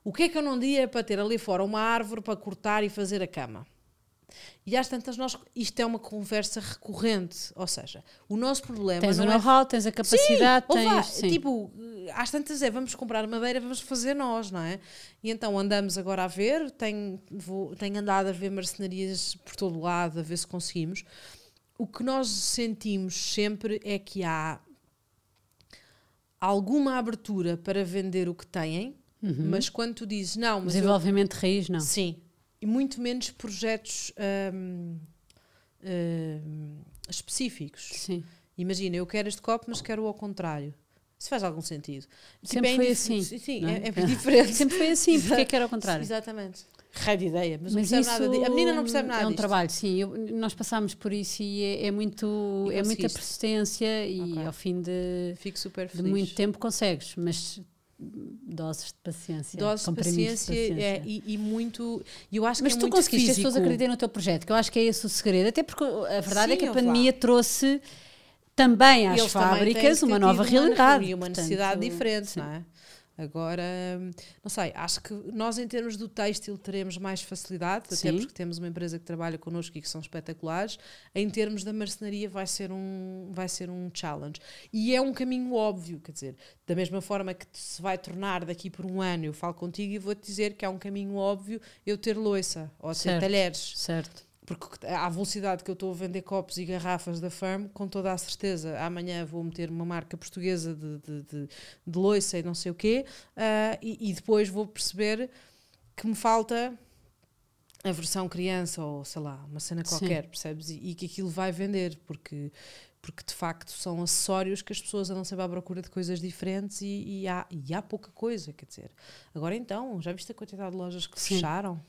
o que é que eu não dia para ter ali fora uma árvore para cortar e fazer a cama? E às tantas, nós, isto é uma conversa recorrente. Ou seja, o nosso problema Tens o é know-how, tens a capacidade, vá, tens. sim. Tipo, às tantas é, vamos comprar madeira, vamos fazer nós, não é? E então andamos agora a ver, tenho, vou, tenho andado a ver marcenarias por todo lado, a ver se conseguimos. O que nós sentimos sempre é que há alguma abertura para vender o que têm, mas quando tu dizes não, mas eu Desenvolvimento de raiz, não. Sim. E muito menos projetos hum, hum, específicos. Sim. Imagina, eu quero este copo, mas quero o ao contrário. Isso faz algum sentido. Sempre é foi assim, Sim, não é? é, é [LAUGHS] diferente. Sempre foi assim, porque é que era ao contrário? Exatamente. Raio de ideia, mas, não Mas percebe isso nada di- A menina não percebe nada É um disto. trabalho, sim. eu- nós passámos por isso e é, é muito, E é muita persistência e Ok. ao fim de, Fico super de muito tempo consegues, mas doses de paciência. Dose de comprimidos paciência, é, e, e muito. Eu acho Mas que é tu muito conseguiste as pessoas acreditem no teu projeto, que eu acho que é esse o segredo. Até porque a verdade é Sim, que a pandemia trouxe também às Eles também fábricas que uma nova tido uma- realidade. E uma portanto, necessidade diferente, sim. não é? Agora, não sei, acho que nós em termos do têxtil teremos mais facilidade, até Sim. porque temos uma empresa que trabalha connosco e que são espetaculares. Em termos da marcenaria vai ser um, vai ser um challenge. E é um caminho óbvio, quer dizer, da mesma forma que se vai tornar daqui por um ano, eu falo contigo e vou-te dizer que é um caminho óbvio eu ter loiça ou ter Certo. talheres. Certo. Porque à velocidade que eu estou a vender copos e garrafas da Firm, com toda a certeza, amanhã vou meter uma marca portuguesa de, de, de, de loiça e não sei o quê, ah, e, e depois vou perceber que me falta a versão criança ou sei lá, uma cena Sim. qualquer, percebes? E, e que aquilo vai vender, porque, porque de facto são acessórios que as pessoas andam sempre à procura de coisas diferentes e, e, há, e há pouca coisa, quer dizer. Agora então, já viste a quantidade de lojas que Sim. fecharam?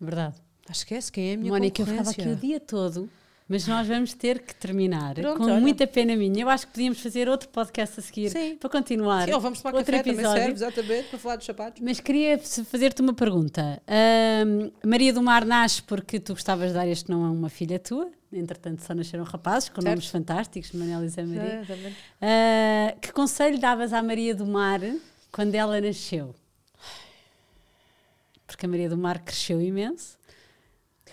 Verdade. Ah, Esquece quem é a minha Mónica, eu ficava aqui o dia todo, mas nós vamos ter que terminar. Pronto, com olha. muita pena minha. Eu acho que podíamos fazer outro podcast a seguir Sim. para continuar. Sim, ou vamos tomar outro café, também episódio. serve, exatamente, para falar dos sapatos. Mas queria fazer-te uma pergunta. Ahm, Maria do Mar nasce porque tu gostavas de dar este nome a uma filha tua. Entretanto, só nasceram rapazes com Certo. nomes fantásticos, Manel e Zé Maria. Ah, que conselho davas à Maria do Mar quando ela nasceu? Porque a Maria do Mar cresceu imenso.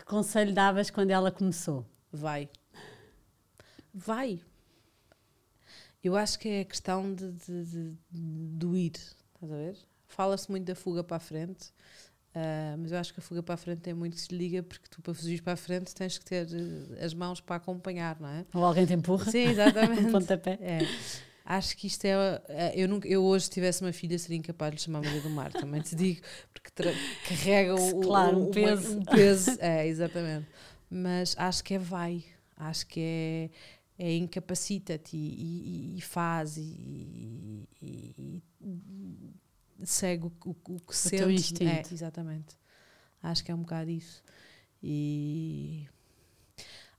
Conselho davas quando ela começou? Vai. Vai. Eu acho que é a questão de, de, de- do ir, estás a ver? Fala-se muito da fuga para a frente, ah, mas eu acho que a fuga para a frente tem muito que se liga, porque tu para fugir para a frente tens que ter eh, as mãos para acompanhar, não é? Ou alguém te empurra? Sim, [LAUGHS] Um exatamente. pontapé? É. Acho que isto é. é, Eu, nunca, eu hoje, se tivesse uma filha, seria incapaz de lhe chamar Maria do Mar, também te digo, porque carrega o, o- Claro, o- uma- peso. um peso. É, exatamente. Mas acho que é vai. Acho que é, é incapacita-te e, e- e faz e, e- segue o, o- o que sente. teu instinto. É, exatamente. Acho que é um bocado isso. E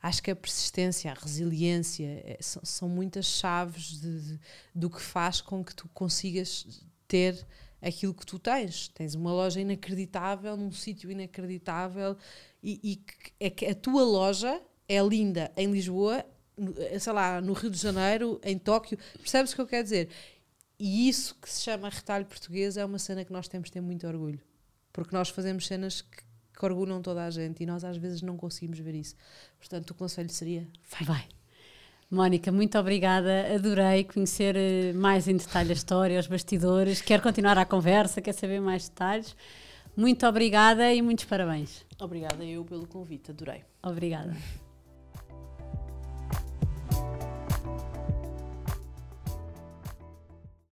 acho que a persistência, a resiliência é, são, são, muitas chaves de, de, do que faz com que tu consigas ter aquilo que tu tens. Tens uma loja inacreditável, num sítio inacreditável, e, e é que a tua loja é linda em Lisboa, sei lá, no Rio de Janeiro, em Tóquio. Percebes o que eu quero dizer? E isso que se chama retalho português é uma cena que nós temos de ter muito orgulho. Porque nós fazemos cenas que, que orgulham toda a gente e nós às vezes não conseguimos ver isso. Portanto, o conselho seria: vai. vai. Mónica, muito obrigada. Adorei conhecer eh, mais em detalhe a história, os bastidores. Quero continuar a conversa, quer saber mais detalhes. Muito obrigada e muitos parabéns. Obrigada eu pelo convite, adorei. Obrigada.